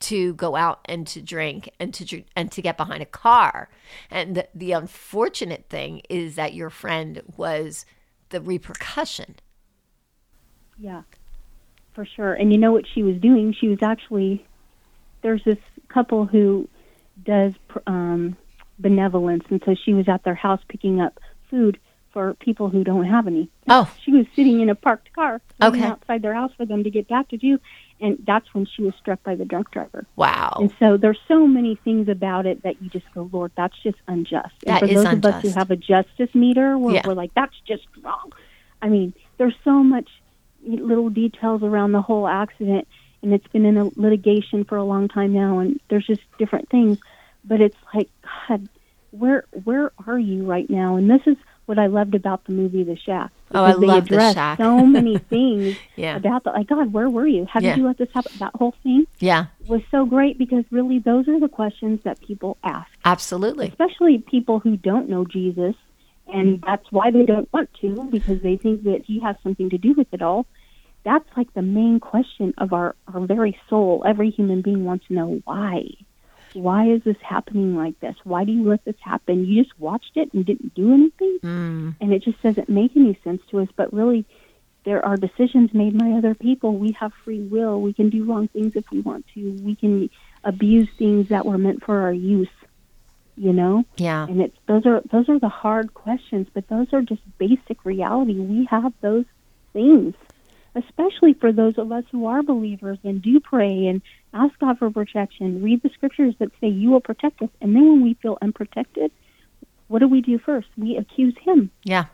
[SPEAKER 1] to go out and to drink and to and to get behind a car. And the, the unfortunate thing is that your friend was the repercussion.
[SPEAKER 2] Yeah, for sure. And you know what she was doing? She was actually there's this couple who does um, benevolence, and so she was at their house picking up food for people who don't have any.
[SPEAKER 1] Oh,
[SPEAKER 2] She was sitting in a parked car
[SPEAKER 1] Okay.
[SPEAKER 2] outside their house for them to get back to do, and that's when she was struck by the drunk driver.
[SPEAKER 1] wow.
[SPEAKER 2] And so there's so many things about it that you just go, Lord, that's just unjust. And
[SPEAKER 1] That
[SPEAKER 2] for
[SPEAKER 1] is
[SPEAKER 2] those of us who have a justice meter, we're,
[SPEAKER 1] Yeah.
[SPEAKER 2] we're like, that's just wrong. I mean, there's so much little details around the whole accident, and it's been in a litigation for a long time now, and there's just different things. But it's like, God, where where are you right now? And this is what I loved about the movie The Shack.
[SPEAKER 1] Oh, I love The Shack.
[SPEAKER 2] so many [LAUGHS] things
[SPEAKER 1] Yeah.
[SPEAKER 2] about that. Like, God, where were you? How did
[SPEAKER 1] Yeah.
[SPEAKER 2] you let this happen? That whole thing
[SPEAKER 1] Yeah,
[SPEAKER 2] was so great because really those are the questions that people ask,
[SPEAKER 1] absolutely.
[SPEAKER 2] especially people who don't know Jesus, and that's why they don't want to because they think that he has something to do with it all. That's like the main question of our, our very soul. Every human being wants to know why. Why is this happening like this? Why do you let this happen? You just watched it and didn't do anything?
[SPEAKER 1] Mm,
[SPEAKER 2] and it just doesn't make any sense to us. But really, there are decisions made by other people. We have free will. We can do wrong things if we want to. We can abuse things that were meant for our use. You know,
[SPEAKER 1] yeah.
[SPEAKER 2] and it's those are those are the hard questions, but those are just basic reality. We have those things, especially for those of us who are believers and do pray and ask God for protection. Read the scriptures that say you will protect us, and then when we feel unprotected, what do we do first? We accuse Him
[SPEAKER 1] Yeah.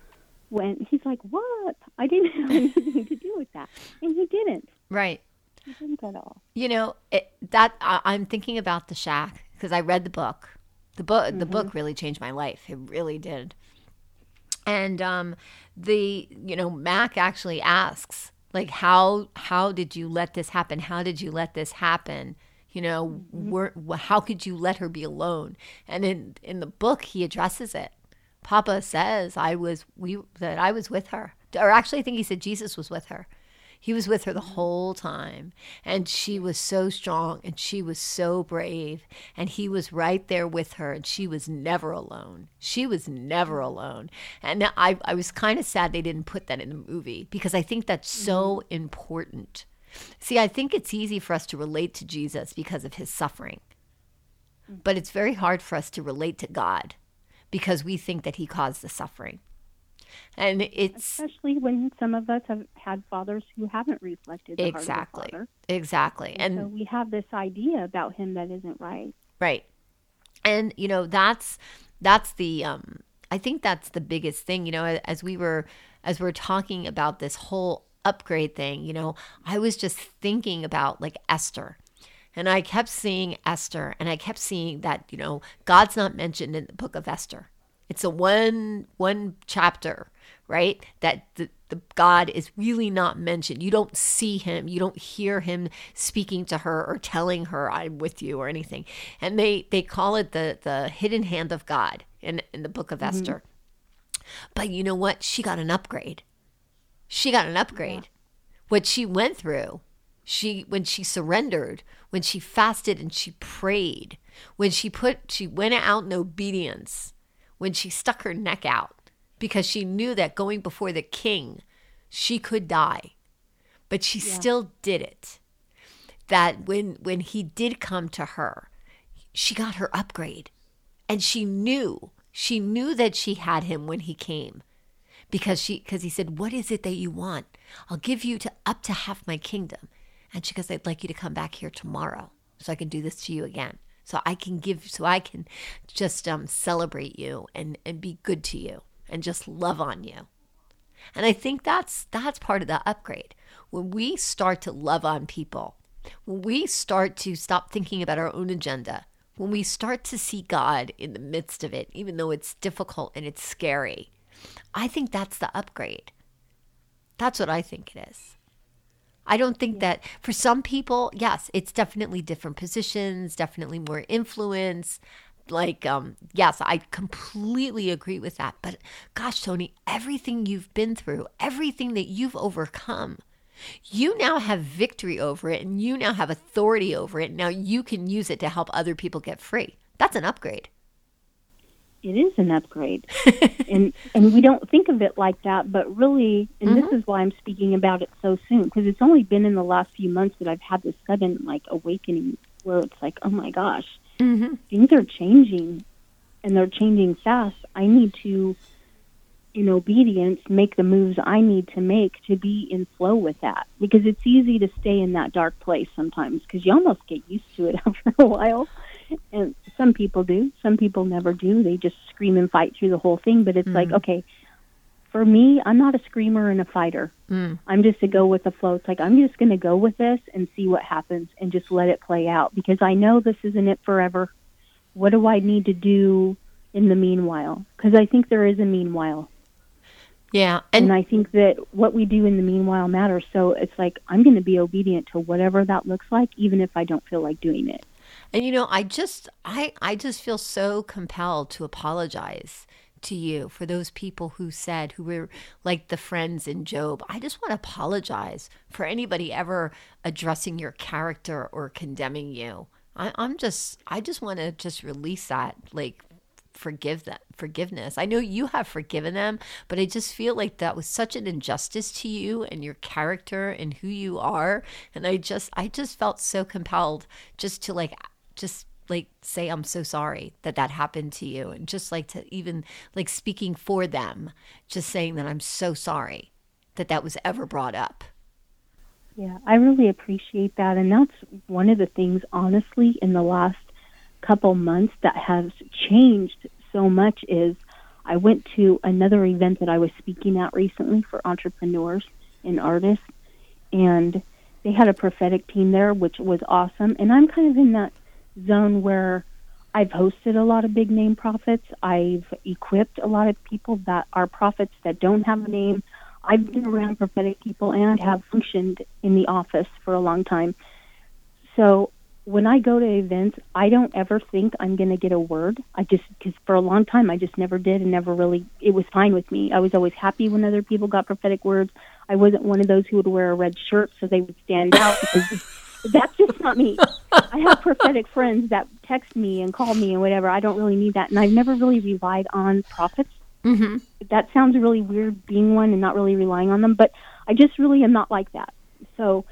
[SPEAKER 2] when he's like, "What? I didn't have [LAUGHS] anything to do with that," and he didn't.
[SPEAKER 1] Right.
[SPEAKER 2] He didn't at all.
[SPEAKER 1] You know it, that I, I'm thinking about the shack because I read the book. The book, the book really changed my life. It really did. And um, the you know Mack actually asks like how how did you let this happen? How did you let this happen? You know, mm-hmm. where, how could you let her be alone? And in in the book, he addresses it. Papa says I was we that I was with her, or actually, I think he said Jesus was with her. He was with her the whole time, and she was so strong, and she was so brave, and he was right there with her, and she was never alone. She was never alone, and I I was kind of sad they didn't put that in the movie because I think that's so mm-hmm. important. See, I think it's easy for us to relate to Jesus because of his suffering. Mm. But it's very hard for us to relate to God because we think that he caused the suffering. And it's
[SPEAKER 2] especially when some of us have had fathers who haven't reflected the
[SPEAKER 1] exactly,
[SPEAKER 2] heart of
[SPEAKER 1] exactly,
[SPEAKER 2] and,
[SPEAKER 1] and
[SPEAKER 2] so we have this idea about him that isn't right.
[SPEAKER 1] Right. And you know, that's that's the um I think that's the biggest thing, you know, as we were as we're talking about this whole upgrade thing, you know, I was just thinking about like Esther. And I kept seeing Esther and I kept seeing that, you know, God's not mentioned in the book of Esther. It's a one one chapter, right? That the, the God is really not mentioned. You don't see him, you don't hear him speaking to her or telling her I'm with you or anything. And they they call it the the hidden hand of God in in the book of mm-hmm. Esther. But you know what? She got an upgrade. She got an upgrade. What she went through, she when she surrendered, when she fasted and she prayed, when she put she went out in obedience, when she stuck her neck out because she knew that going before the king, she could die. But she still did it. That when when he did come to her, she got her upgrade. And she knew, she knew that she had him when he came. Because she because he said, "What is it that you want? I'll give you to up to half my kingdom." And she goes, "I'd like you to come back here tomorrow so I can do this to you again." So I can give so I can just um celebrate you and and be good to you and just love on you. And I think that's that's part of the upgrade. When we start to love on people, when we start to stop thinking about our own agenda, when we start to see God in the midst of it, even though it's difficult and it's scary, I think that's the upgrade. That's what I think it is. I don't think that for some people, yes, it's definitely different positions, definitely more influence. Like, um, yes, I completely agree with that. But gosh, Toni, everything you've been through, everything that you've overcome, you now have victory over it and you now have authority over it. Now you can use it to help other people get free. That's an upgrade.
[SPEAKER 2] It is an upgrade, [LAUGHS] and and we don't think of it like that, but really, and this mm-hmm. is why I'm speaking about it so soon because it's only been in the last few months that I've had this sudden like awakening where it's like, oh my gosh, mm-hmm. things are changing, and they're changing fast. I need to, in obedience, make the moves I need to make to be in flow with that because it's easy to stay in that dark place sometimes because you almost get used to it [LAUGHS] after a while. And some people do, some people never do. They just scream and fight through the whole thing. But it's like, mm. okay, for me, I'm not a screamer and a fighter. Mm. I'm just to go with the flow. It's like I'm just going to go with this and see what happens and just let it play out because I know this isn't it forever. What do I need to do in the meanwhile? Because I think there is a meanwhile.
[SPEAKER 1] Yeah.
[SPEAKER 2] And
[SPEAKER 1] And
[SPEAKER 2] I think that what we do in the meanwhile matters. So it's like I'm going to be obedient to whatever that looks like, even if I don't feel like doing it.
[SPEAKER 1] And you know, I just I I just feel so compelled to apologize to you for those people who said who were like the friends in Job. I just want to apologize for anybody ever addressing your character or condemning you. I, I'm just I just want to just release that like forgive that forgiveness. I know you have forgiven them, but I just feel like that was such an injustice to you and your character and who you are. And I just I just felt so compelled just to like just like say I'm so sorry that that happened to you and just like to even like speaking for them, just saying that I'm so sorry that that was ever brought up.
[SPEAKER 2] Yeah, I really appreciate that. And that's one of the things, honestly, in the last couple months that has changed so much is I went to another event that I was speaking at recently for entrepreneurs and artists, and they had a prophetic team there, which was awesome. And I'm kind of in that zone where I've hosted a lot of big name prophets. I've equipped a lot of people that are prophets that don't have a name. I've been around prophetic people and have functioned in the office for a long time. So when I go to events, I don't ever think I'm going to get a word. I just, because for a long time, I just never did and never really, it was fine with me. I was always happy when other people got prophetic words. I wasn't one of those who would wear a red shirt so they would stand out because that's just not me. I have prophetic friends that text me and call me and whatever. I don't really need that. And I've never really relied on prophets
[SPEAKER 1] Mm-hmm.
[SPEAKER 2] that sounds really weird being one and not really relying on them, but I just really am not like that. So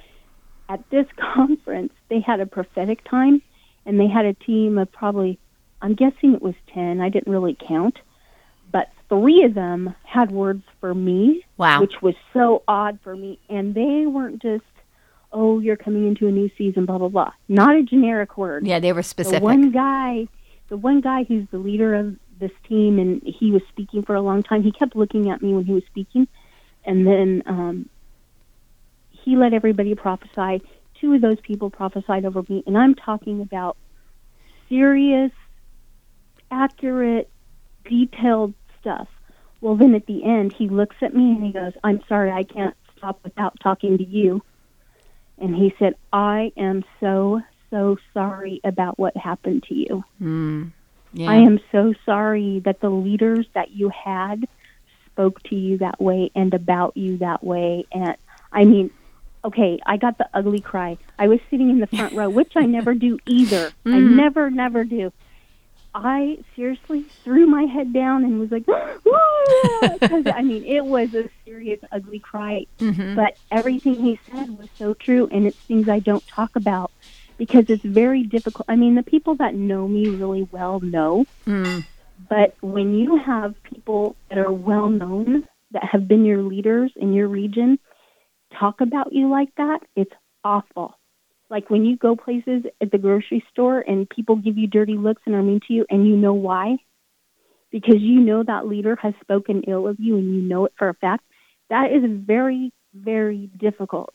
[SPEAKER 2] at this [LAUGHS] conference, they had a prophetic time and they had a team of probably, I'm guessing it was 10. I didn't really count, but three of them had words for me,
[SPEAKER 1] Wow.
[SPEAKER 2] which was so odd for me. And they weren't just, oh, you're coming into a new season, blah, blah, blah. Not a generic word.
[SPEAKER 1] yeah, they were specific.
[SPEAKER 2] The one guy, the one guy who's the leader of this team, and he was speaking for a long time, he kept looking at me when he was speaking. And then um, he let everybody prophesy. Two of those people prophesied over me. And I'm talking about serious, accurate, detailed stuff. Well, then at the end, he looks at me and he goes, I'm sorry, I can't stop without talking to you. And he said, I am so, so sorry about what happened to you.
[SPEAKER 1] Mm, yeah.
[SPEAKER 2] I am so sorry that the leaders that you had spoke to you that way and about you that way. And I mean, okay, I got the ugly cry. I was sitting in the front row, which I never do either. I [LAUGHS]
[SPEAKER 1] Mhm.
[SPEAKER 2] never, never do. I seriously threw my head down and was like, [GASPS] because [LAUGHS] I mean, it was a serious, ugly cry.
[SPEAKER 1] Mhm.
[SPEAKER 2] But everything he said was so true, and it's things I don't talk about because it's very difficult. I mean, the people that know me really well know,
[SPEAKER 1] Mm,
[SPEAKER 2] but when you have people that are well known, that have been your leaders in your region, talk about you like that, it's awful. Like when you go places at the grocery store and people give you dirty looks and are mean to you, and you know why? Because you know that leader has spoken ill of you and you know it for a fact. That is very, very difficult.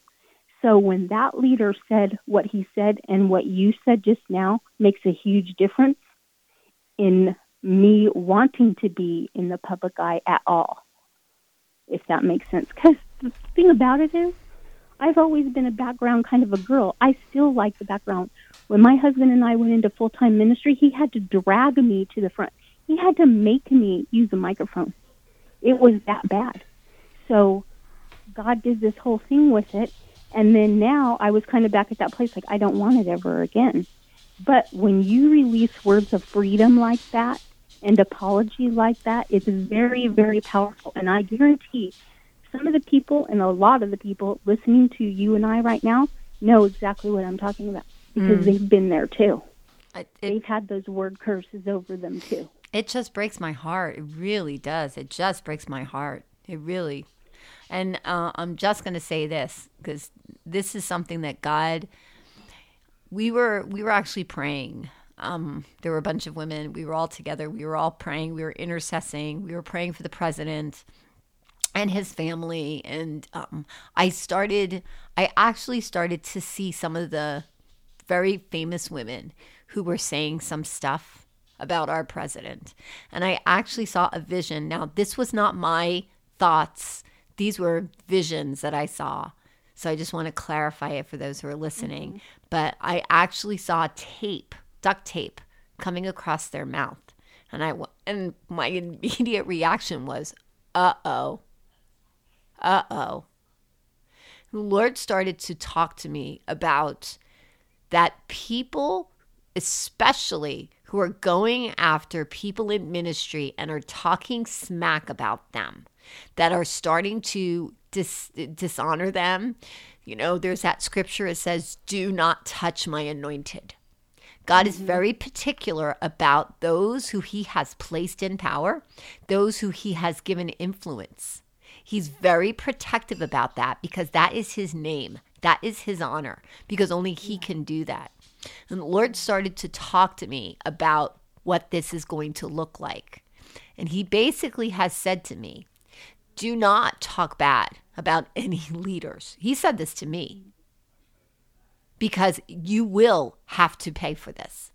[SPEAKER 2] So when that leader said what he said and what you said just now makes a huge difference in me wanting to be in the public eye at all, if that makes sense. Because the thing about it is, I've always been a background kind of a girl. I still like the background. When my husband and I went into full time ministry, he had to drag me to the front. He had to make me use a microphone. It was that bad. So God did this whole thing with it. And then now I was kind of back at that place like, I don't want it ever again. But when you release words of freedom like that and apology like that, it's very, very powerful. And I guarantee some of the people and a lot of the people listening to you and I right now know exactly what I'm talking about because
[SPEAKER 1] Mm.
[SPEAKER 2] they've been there too.
[SPEAKER 1] it, it,
[SPEAKER 2] They've had those word curses over them too.
[SPEAKER 1] it just breaks my heart. It really does. It just breaks my heart. It really. And uh, I'm just going to say this because this is something that God. We were we were actually praying. Um, there were a bunch of women. We were all together. We were all praying. We were intercessing. We were praying for the president and his family. And um, I started. I actually started to see some of the very famous women who were saying some stuff about our president. And I actually saw a vision. Now, this was not my thoughts, these were visions that I saw. So I just want to clarify it for those who are listening. But I actually saw tape, duct tape, coming across their mouth. And I and my [LAUGHS] immediate reaction was, "Uh oh, uh oh." The Lord started to talk to me about that people, especially who are going after people in ministry and are talking smack about them, that are starting to dis- dishonor them. You know, there's that scripture that says, Do not touch my anointed. God is very particular about those who he has placed in power, those who he has given influence. He's very protective about that because that is his name. That is his honor because only he can do that. And the Lord started to talk to me about what this is going to look like. And he basically has said to me, do not talk bad about [LAUGHS] any leaders. He said this to me because you will have to pay for this.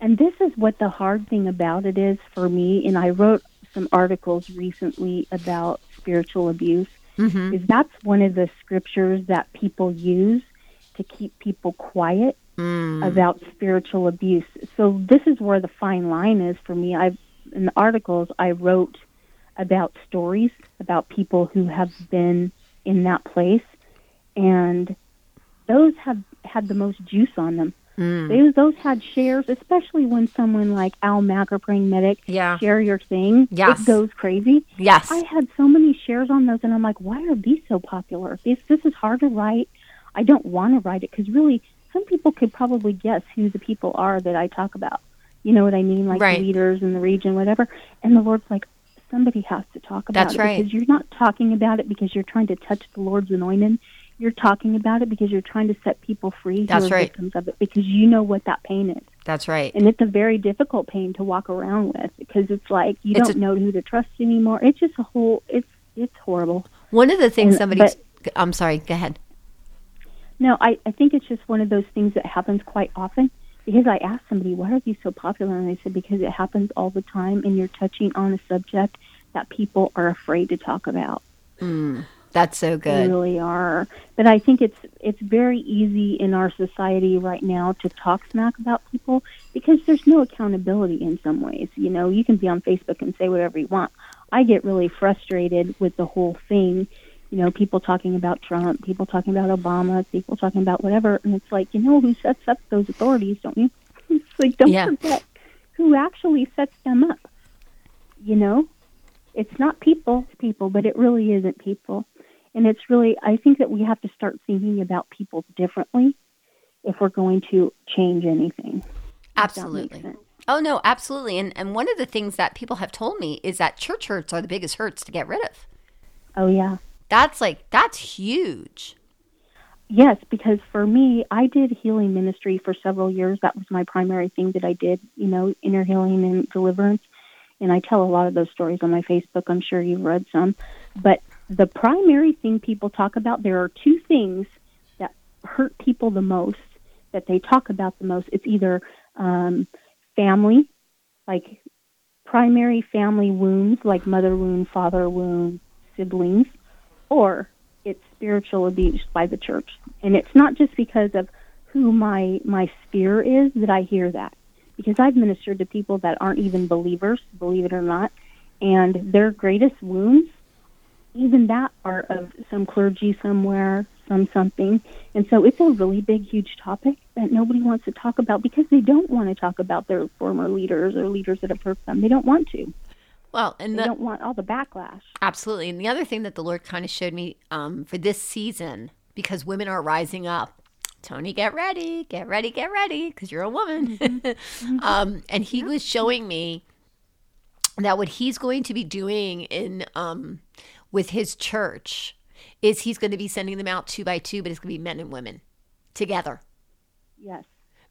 [SPEAKER 2] And this is what the hard thing about it is for me. And I wrote some articles recently about spiritual abuse.
[SPEAKER 1] Mm-hmm.
[SPEAKER 2] Is that's one of the scriptures that people use to keep people quiet
[SPEAKER 1] Mm.
[SPEAKER 2] about spiritual abuse. So this is where the fine line is for me. I've in the articles I wrote about stories about people who have been in that place, and those have had the most juice on them.
[SPEAKER 1] Mm.
[SPEAKER 2] Those those had shares, especially when someone like Al Mack or Praying Medic
[SPEAKER 1] Yeah.
[SPEAKER 2] share your thing.
[SPEAKER 1] Yes.
[SPEAKER 2] It goes crazy.
[SPEAKER 1] Yes.
[SPEAKER 2] I had so many shares on those, and I'm like, why are these so popular? This this is hard to write. I don't want to write it because really, some people could probably guess who the people are that I talk about. You know what I mean, like
[SPEAKER 1] Right.
[SPEAKER 2] leaders in the region, whatever. And the Lord's like, somebody has to talk about
[SPEAKER 1] That's
[SPEAKER 2] it
[SPEAKER 1] right.
[SPEAKER 2] because you're not talking about it because you're trying to touch the Lord's anointing. You're talking about it because you're trying to set people free
[SPEAKER 1] That's
[SPEAKER 2] who are
[SPEAKER 1] right.
[SPEAKER 2] victims of it because you know what that pain is.
[SPEAKER 1] That's right.
[SPEAKER 2] And it's a very difficult pain to walk around with because it's like you
[SPEAKER 1] It's
[SPEAKER 2] don't
[SPEAKER 1] a-
[SPEAKER 2] know who to trust anymore. It's just a whole it's it's horrible.
[SPEAKER 1] One of the things
[SPEAKER 2] And-
[SPEAKER 1] somebody.
[SPEAKER 2] but-
[SPEAKER 1] I'm sorry. Go ahead.
[SPEAKER 2] No, I, I think it's just one of those things that happens quite often because I asked somebody, why are you so popular? And they said, because it happens all the time and you're touching on a subject that people are afraid to talk about. Mm.
[SPEAKER 1] That's so
[SPEAKER 2] They
[SPEAKER 1] good.
[SPEAKER 2] really are. But I think it's it's very easy in our society right now to talk smack about people because there's no accountability in some ways. You know, you can be on Facebook and say whatever you want. I get really frustrated with the whole thing. You know, people talking about Trump, people talking about Obama, people talking about whatever, and it's like, you know, who sets up those authorities, don't you? [LAUGHS] it's like, don't
[SPEAKER 1] Yeah.
[SPEAKER 2] forget who actually sets them up. You know, it's not people, people, but it really isn't people. And it's really, I think that we have to start thinking about people differently if we're going to change anything. if that makes
[SPEAKER 1] Absolutely. Oh no, absolutely. And and one of the things that people have told me is that church hurts are the biggest hurts to get rid of.
[SPEAKER 2] Oh, yeah.
[SPEAKER 1] That's like that's huge.
[SPEAKER 2] Yes, because for me, I did healing ministry for several years. That was my primary thing that I did, you know, inner healing and deliverance. And I tell a lot of those stories on my Facebook. I'm sure you've read some. But the primary thing people talk about, there are two things that hurt people the most, that they talk about the most. It's either um, family, like primary family wounds, like mother wound, father wound, siblings, or it's spiritual abuse by the church. And it's not just because of who my my sphere is that I hear that. Because I've ministered to people that aren't even believers, believe it or not, and their greatest wounds, even that are of some clergy somewhere, some something. And so it's a really big, huge topic that nobody wants to talk about because they don't want to talk about their former leaders or leaders that have hurt them. They don't want to.
[SPEAKER 1] Well, and
[SPEAKER 2] They
[SPEAKER 1] the,
[SPEAKER 2] don't want all the backlash.
[SPEAKER 1] Absolutely. And the other thing that the Lord kind of showed me um, for this season, because women are rising up, Toni, get ready, get ready, get ready, because you're a woman. [LAUGHS] um, and he was showing me that what he's going to be doing in um, with his church is he's going to be sending them out two by two, but it's going to be men and women together.
[SPEAKER 2] Yes. And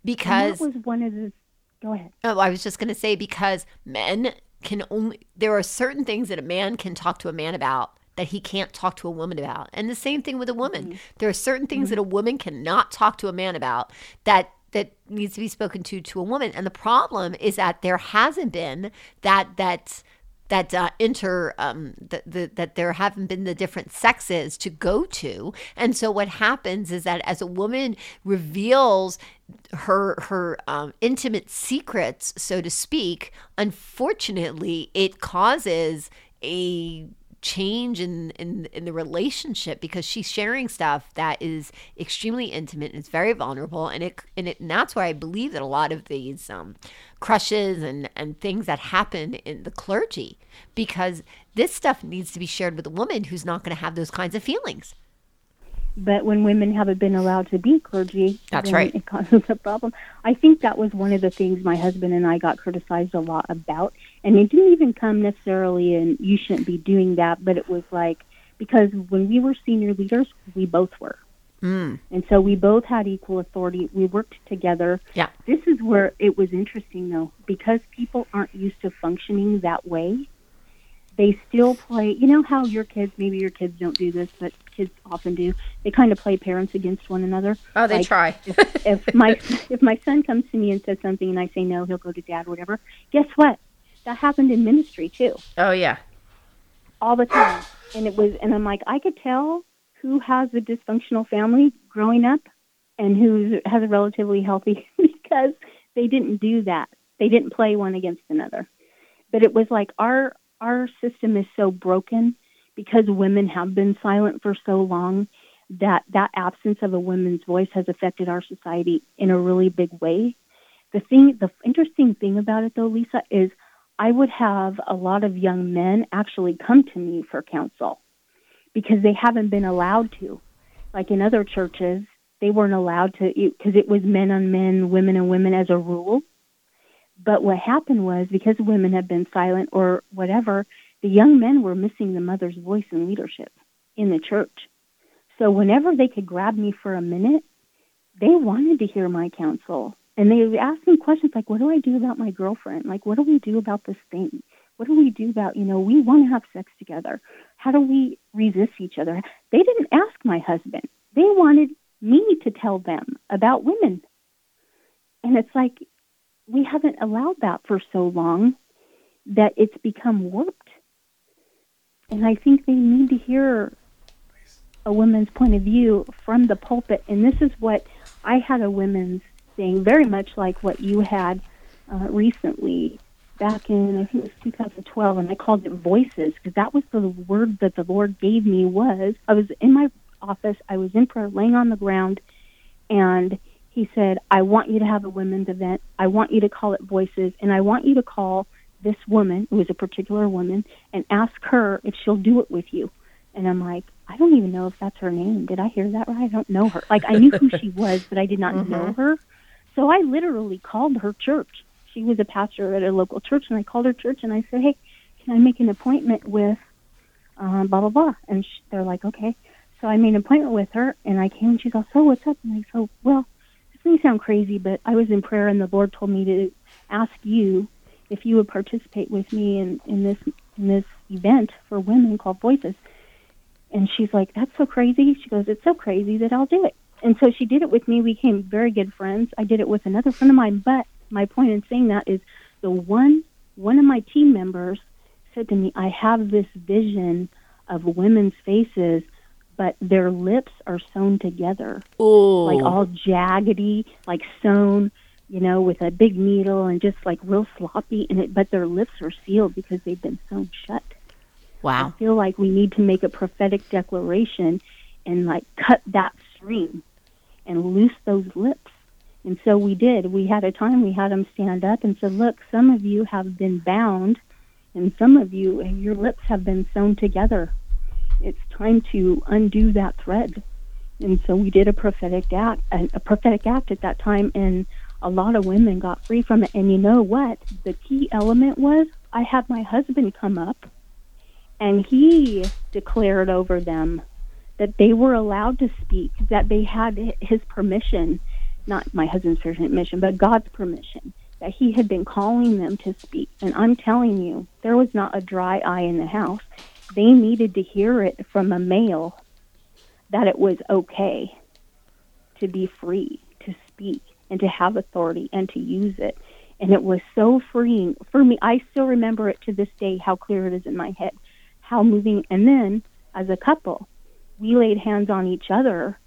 [SPEAKER 1] Because
[SPEAKER 2] that was one of the. Go ahead.
[SPEAKER 1] Oh, I was just going to say because men can only there are certain things that a man can talk to a man about that he can't talk to a woman about. And the same thing with a woman. Mm-hmm. There are certain things mm-hmm. that a woman cannot talk to a man about that that needs to be spoken to to a woman. And the problem is that there hasn't been that that that uh, inter um, the, the, that there haven't been the different sexes to go to. And so what happens is that as a woman reveals her her um, intimate secrets so to speak unfortunately it causes a change in, in in the relationship because she's sharing stuff that is extremely intimate and it's very vulnerable and it and it and that's why I believe that a lot of these um, crushes and and things that happen in the clergy because this stuff needs to be shared with a woman who's not going to have those kinds of feelings.
[SPEAKER 2] But when women haven't been allowed to be clergy,
[SPEAKER 1] That's right.
[SPEAKER 2] It [LAUGHS] causes a problem. I think that was one of the things my husband and I got criticized a lot about, and it didn't even come necessarily in you shouldn't be doing that, but it was like because when we were senior leaders, we both were.
[SPEAKER 1] Mm.
[SPEAKER 2] And so we both had equal authority. We worked together.
[SPEAKER 1] Yeah.
[SPEAKER 2] This is where it was interesting, though, because people aren't used to functioning that way. They still play. You know how your kids, maybe your kids don't do this, but kids often do. They kind of play parents against one another.
[SPEAKER 1] Oh, they
[SPEAKER 2] Like,
[SPEAKER 1] try.
[SPEAKER 2] if, [LAUGHS] if my if my son comes to me and says something and I say no, he'll go to dad, or whatever. Guess what? That happened in ministry too
[SPEAKER 1] oh yeah.
[SPEAKER 2] all the time. And it was, and I'm like, I could tell who has a dysfunctional family growing up and who has a relatively healthy [LAUGHS] because they didn't do that. They didn't play one against another. But it was like our our system is so broken because women have been silent for so long that that absence of a woman's voice has affected our society in a really big way. The thing, the interesting thing about it though, Lisa, is I would have a lot of young men actually come to me for counsel because they haven't been allowed to. Like in other churches, they weren't allowed to because it was men on men, women and women as a rule. But what happened was because women had been silent or whatever, the young men were missing the mother's voice and leadership in the church. So whenever they could grab me for a minute, they wanted to hear my counsel. And they ask me questions like, what do I do about my girlfriend? Like, what do we do about this thing? What do we do about, you know, we want to have sex together. How do we resist each other? They didn't ask my husband. They wanted me to tell them about women. And it's like, we haven't allowed that for so long that it's become warped. And I think they need to hear a woman's point of view from the pulpit. And this is what I had a women's thing, very much like what you had uh, recently back in, I think it was 2012, and I called it voices because that was the word that the Lord gave me was, I was in my office, I was in prayer, laying on the ground, and he said, I want you to have a women's event. I want you to call it voices, and I want you to call this woman, who is a particular woman, and ask her if she'll do it with you. And I'm like, I don't even know if that's her name. Did I hear that right? I don't know her. Like I knew who she [LAUGHS] was, but I did not mm-hmm. know her. So I literally called her church. She was a pastor at a local church, and I called her church and I said, "Hey, can I make an appointment with um, blah blah blah?" And she, they're like, "Okay." So I made an appointment with her, and I came, and she goes, "So what's up?" And I said, "Well, this may sound crazy, but I was in prayer, and the Lord told me to ask you if you would participate with me in in this in this event for women called Voices." And she's like, That's so crazy. She goes, It's so crazy that I'll do it. And so she did it with me. We became very good friends. I did it with another friend of mine. But my point in saying that is the one one of my team members said to me, I have this vision of women's faces, but their lips are sewn together.
[SPEAKER 1] Ooh.
[SPEAKER 2] Like all jaggedy, like sewn, you know, with a big needle and just like real sloppy and it but their lips are sealed because they've been sewn shut.
[SPEAKER 1] Wow.
[SPEAKER 2] I feel like we need to make a prophetic declaration and like cut that string and loose those lips. And so we did. We had a time we had them stand up and said, "Look, some of you have been bound, and some of you, your lips have been sewn together. It's time to undo that thread." And so we did a prophetic act, a prophetic act at that time, and a lot of women got free from it. And you know what? The key element was I had my husband come up and he declared over them that they were allowed to speak, that they had his permission, not my husband's permission, but God's permission, that he had been calling them to speak. And I'm telling you, there was not a dry eye in the house. They needed to hear it from a male that it was okay to be free, to speak, and to have authority and to use it. And it was so freeing for me. I still remember it to this day, how clear it is in my head how moving. And then as a couple, we laid hands on each other.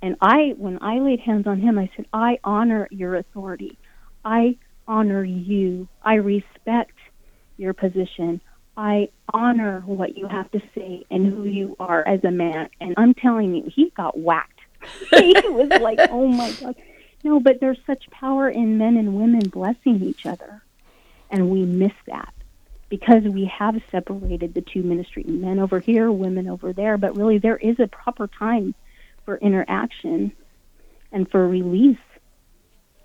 [SPEAKER 2] And I, when I laid hands on him, I said, I honor your authority. I honor you. I respect your position. I honor what you have to say and who you are as a man. And I'm telling you, he got whacked. [LAUGHS] he was like, oh my God. No, but there's such power in men and women blessing each other. And we miss that because we have separated the two ministry men over here, women over there, but really there is a proper time for interaction and for release.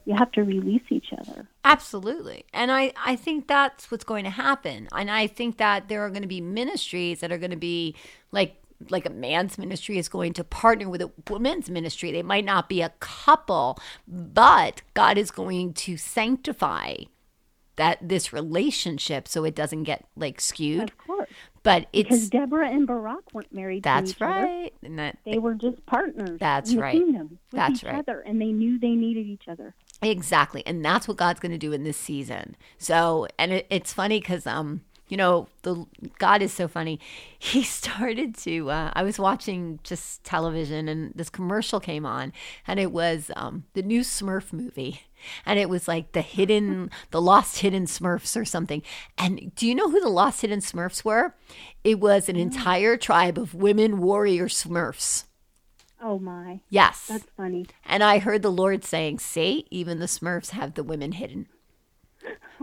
[SPEAKER 2] You have to release each other.
[SPEAKER 1] Absolutely. And I, I think that's what's going to happen. And I think that there are going to be ministries that are going to be like like a man's ministry is going to partner with a woman's ministry. They might not be a couple, but God is going to sanctify that this relationship so it doesn't get like skewed.
[SPEAKER 2] Of course.
[SPEAKER 1] But it's
[SPEAKER 2] because Deborah and Barak weren't married.
[SPEAKER 1] That's
[SPEAKER 2] right.
[SPEAKER 1] Other. And that
[SPEAKER 2] they were just partners.
[SPEAKER 1] That's right.
[SPEAKER 2] Kingdom with
[SPEAKER 1] that's
[SPEAKER 2] each
[SPEAKER 1] right.
[SPEAKER 2] Other, and they knew they needed each other.
[SPEAKER 1] Exactly, and that's what God's going to do in this season. So, and it, it's funny because um, you know, the God is so funny. He [LAUGHS] started to. Uh, I was watching just television, and this commercial came on, and it was um, the new Smurf movie, and it was like the hidden, the lost hidden Smurfs or something. And do you know who the lost hidden Smurfs were? It was an mm. entire tribe of women warrior Smurfs.
[SPEAKER 2] Oh my!
[SPEAKER 1] Yes,
[SPEAKER 2] that's funny.
[SPEAKER 1] And I heard the Lord saying, "Say, even the Smurfs have the women hidden."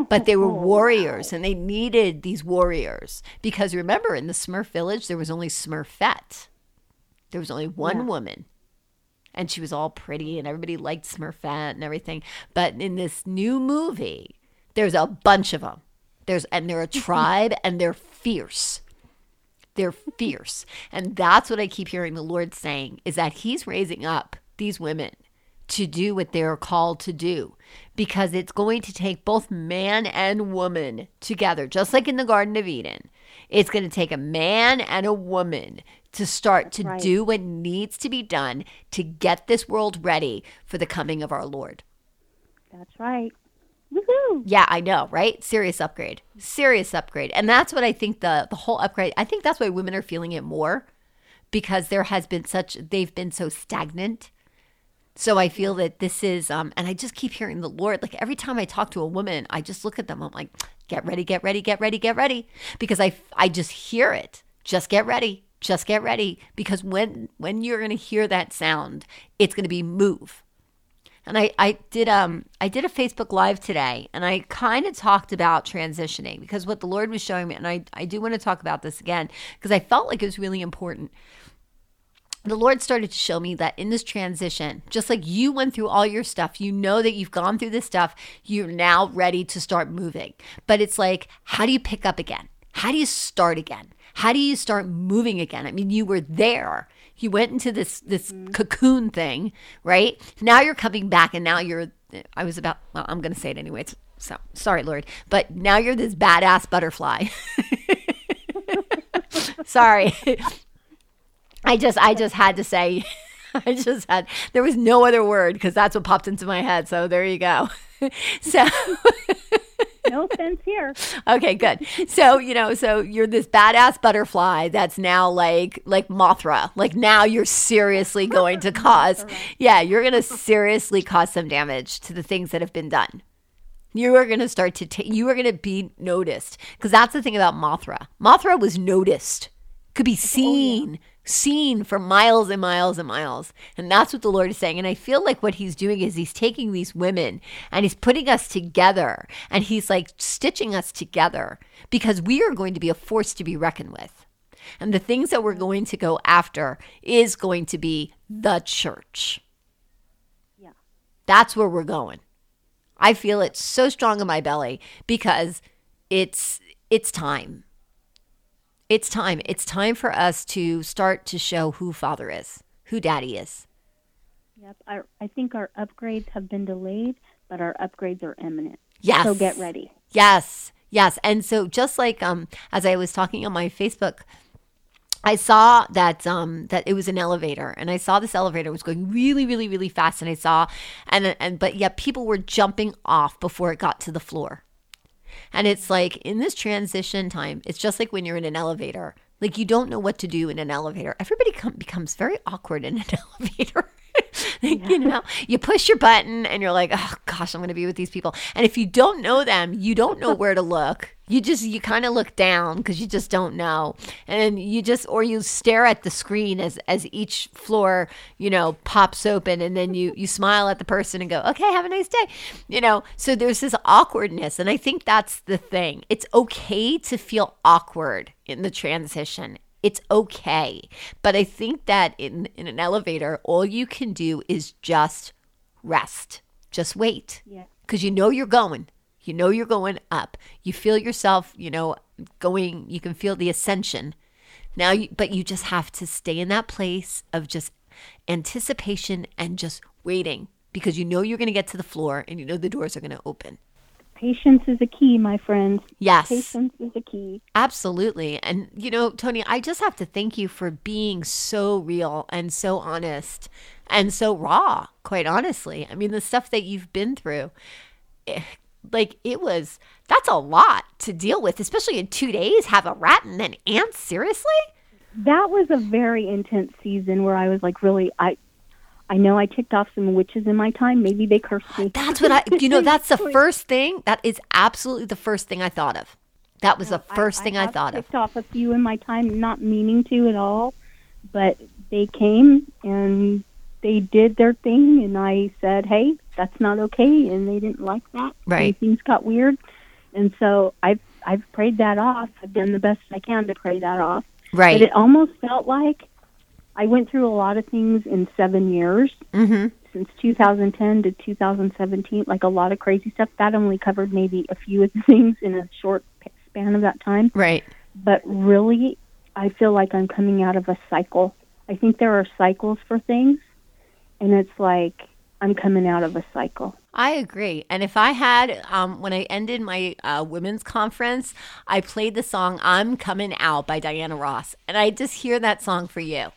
[SPEAKER 1] but they were [LAUGHS] oh, warriors and they needed these warriors because remember in the smurf village there was only smurfette there was only one yeah. woman and she was all pretty and everybody liked smurfette and everything but in this new movie there's a bunch of them there's and they're a tribe and they're fierce. They're fierce. And that's what I keep hearing the Lord saying is that He's raising up these women to do what they're called to do because it's going to take both man and woman together, just like in the Garden of Eden. It's going to take a man and a woman to start to
[SPEAKER 2] right.
[SPEAKER 1] do what needs to be done to get this world ready for the coming of our Lord.
[SPEAKER 2] That's right. Woohoo!
[SPEAKER 1] Yeah, I know, right? Serious upgrade. Serious upgrade. And that's what I think the the whole upgrade. I think that's why women are feeling it more because there has been such they've been so stagnant. So I feel that this is um and I just keep hearing the Lord like every time I talk to a woman, I just look at them I'm like, "Get ready, get ready, get ready, get ready." Because I I just hear it. Just get ready. Just get ready because when when you're going to hear that sound, it's going to be move and I, I did um I did a Facebook live today and I kind of talked about transitioning because what the Lord was showing me and I, I do want to talk about this again because I felt like it was really important. The Lord started to show me that in this transition, just like you went through all your stuff, you know that you've gone through this stuff, you're now ready to start moving. But it's like, how do you pick up again? How do you start again? How do you start moving again? I mean, you were there you went into this this mm-hmm. cocoon thing, right? Now you're coming back, and now you're. I was about. Well, I'm going to say it anyway. It's, so sorry, Lord, but now you're this badass butterfly. [LAUGHS] sorry. I just I just had to say [LAUGHS] I just had there was no other word because that's what popped into my head. So there you go. [LAUGHS] so
[SPEAKER 2] no offense here. [LAUGHS]
[SPEAKER 1] Okay, good. So, you know, so you're this badass butterfly that's now like like Mothra. Like now you're seriously [LAUGHS] going to cause Yeah, you're going to seriously cause some damage to the things that have been done. You are going to start to take you are going to be noticed because that's the thing about Mothra. Mothra was noticed. Could be seen. Oh, yeah seen for miles and miles and miles. And that's what the Lord is saying. And I feel like what he's doing is he's taking these women and he's putting us together and he's like stitching us together because we are going to be a force to be reckoned with. And the things that we're going to go after is going to be the church.
[SPEAKER 2] Yeah.
[SPEAKER 1] That's where we're going. I feel it so strong in my belly because it's it's time it's time. It's time for us to start to show who Father is, who Daddy is.
[SPEAKER 2] Yep. I, I think our upgrades have been delayed, but our upgrades are imminent.
[SPEAKER 1] Yes.
[SPEAKER 2] So get ready.
[SPEAKER 1] Yes. Yes. And so just like um as I was talking on my Facebook I saw that um, that it was an elevator, and I saw this elevator was going really, really, really fast, and I saw, and and but yet people were jumping off before it got to the floor. And it's like in this transition time, it's just like when you're in an elevator. Like you don't know what to do in an elevator. Everybody com- becomes very awkward in an [LAUGHS] elevator. [LAUGHS] yeah. you know, you push your button and you're like, oh gosh, I'm going to be with these people. And if you don't know them, you don't know where to [LAUGHS] look. You just, you kind of look down because you just don't know. And you just, or you stare at the screen as, as each floor, you know, pops open and then you, you smile at the person and go, okay, have a nice day. You know, so there's this awkwardness. And I think that's the thing. It's okay to feel awkward in the transition it's okay. But I think that in, in an elevator, all you can do is just rest, just wait.
[SPEAKER 2] Yeah.
[SPEAKER 1] Because you know you're going. You know you're going up. You feel yourself, you know, going, you can feel the ascension. Now, you, but you just have to stay in that place of just anticipation and just waiting because you know you're going to get to the floor and you know the doors are going to open.
[SPEAKER 2] Patience is a key, my friends.
[SPEAKER 1] Yes.
[SPEAKER 2] Patience is a key.
[SPEAKER 1] Absolutely. And, you know, Toni, I just have to thank you for being so real and so honest and so raw, quite honestly. I mean, the stuff that you've been through, eh, like, it was, that's a lot to deal with, especially in two days. Have a rat and then ants? Seriously?
[SPEAKER 2] That was a very intense season where I was like, really, I, I know I ticked off some witches in my time. Maybe they cursed me.
[SPEAKER 1] That's what I, [LAUGHS] you know, that's the first thing. That is absolutely the first thing I thought of. That was the first
[SPEAKER 2] I,
[SPEAKER 1] thing
[SPEAKER 2] I,
[SPEAKER 1] I thought
[SPEAKER 2] ticked
[SPEAKER 1] of.
[SPEAKER 2] off a few in my time, not meaning to at all, but they came and they did their thing, and I said, "Hey, that's not okay," and they didn't like that.
[SPEAKER 1] Right.
[SPEAKER 2] And things got weird, and so I've I've prayed that off. I've done the best I can to pray that off.
[SPEAKER 1] Right.
[SPEAKER 2] But it almost felt like I went through a lot of things in seven years
[SPEAKER 1] mm-hmm.
[SPEAKER 2] since 2010 to 2017, like a lot of crazy stuff. That only covered maybe a few of the [LAUGHS] things in a short span of that time.
[SPEAKER 1] Right.
[SPEAKER 2] but really, I feel like I'm coming out of a cycle. I think there are cycles for things, and it's like I'm coming out of a cycle.
[SPEAKER 1] I agree. And if I had, um, when I ended my uh, women's conference, I played the song I'm Coming Out by Diana Ross. And I just hear that song for you.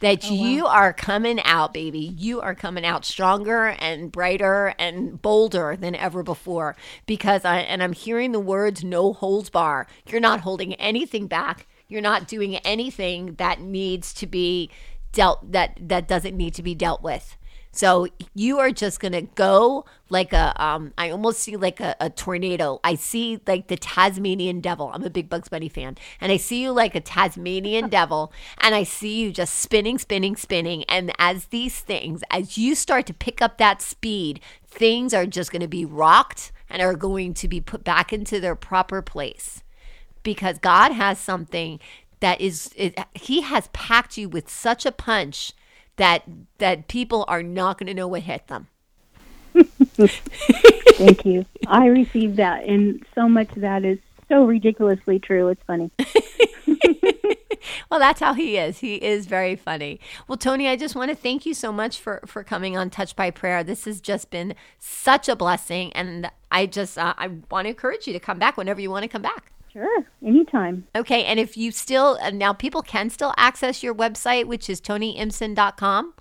[SPEAKER 1] That oh, wow. you are coming out, baby. You are coming out stronger and brighter and bolder than ever before. Because I, and I'm hearing the words no holds bar. You're not holding anything back. You're not doing anything that needs to be dealt, that, that doesn't need to be dealt with so you are just gonna go like a um I almost see like a, a, tornado. I see like the Tasmanian devil. I'm a big Bugs Bunny fan. And I see you like a Tasmanian [LAUGHS] devil and I see you just spinning, spinning, spinning. And as these things, as you start to pick up that speed, things are just gonna be rocked and are going to be put back into their proper place. Because God has something that is it, he has packed you with such a punch that that people are not going to know what hit them. [LAUGHS]
[SPEAKER 2] Thank you. I received that, and so much that is so ridiculously true. It's funny. [LAUGHS] [LAUGHS]
[SPEAKER 1] well, that's how he is. He is very funny. Well, Toni, I just want to thank you so much for for coming on Touch by Prayer. This has just been such a blessing, and I just uh, I want to encourage you to come back whenever you want to come back.
[SPEAKER 2] Sure, anytime.
[SPEAKER 1] Okay, and if you still, now people can still access your website, which is toniimsen.com.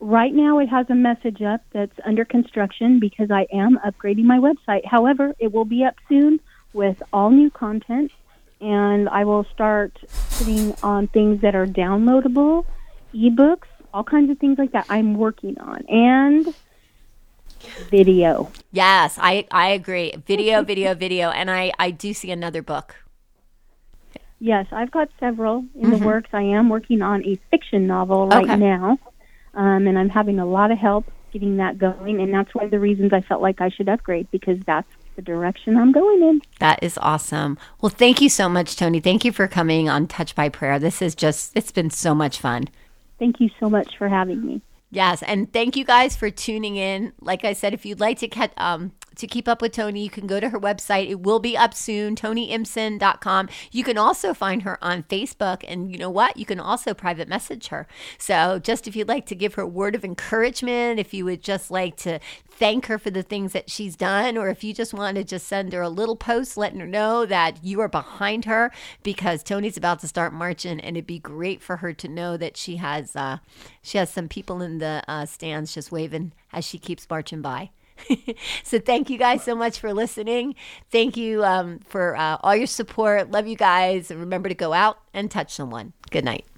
[SPEAKER 2] Right now, it has a message up that's under construction because I am upgrading my website. However, it will be up soon with all new content, and I will start putting on things that are downloadable, ebooks, all kinds of things like that. I'm working on. And video.
[SPEAKER 1] Yes, I, I agree. Video, video, video. And I, I do see another book.
[SPEAKER 2] Yes, I've got several in mm-hmm. the works. I am working on a fiction novel right okay. now, um, and I'm having a lot of help getting that going. And that's one of the reasons I felt like I should upgrade because that's the direction I'm going in.
[SPEAKER 1] That is awesome. Well, thank you so much, Toni. Thank you for coming on Touch by Prayer. This is just, it's been so much fun.
[SPEAKER 2] Thank you so much for having me.
[SPEAKER 1] Yes, and thank you guys for tuning in. Like I said, if you'd like to catch um, to keep up with Toni, you can go to her website. It will be up soon, toniimsen.com. You can also find her on Facebook. And you know what? You can also private message her. So, just if you'd like to give her a word of encouragement, if you would just like to thank her for the things that she's done, or if you just want to just send her a little post letting her know that you are behind her because Toni's about to start marching, and it'd be great for her to know that she has uh, she has some people in the uh, stands just waving as she keeps marching by. [LAUGHS] so thank you guys so much for listening. Thank you um, for uh, all your support. Love you guys. And remember to go out and touch someone. Good night.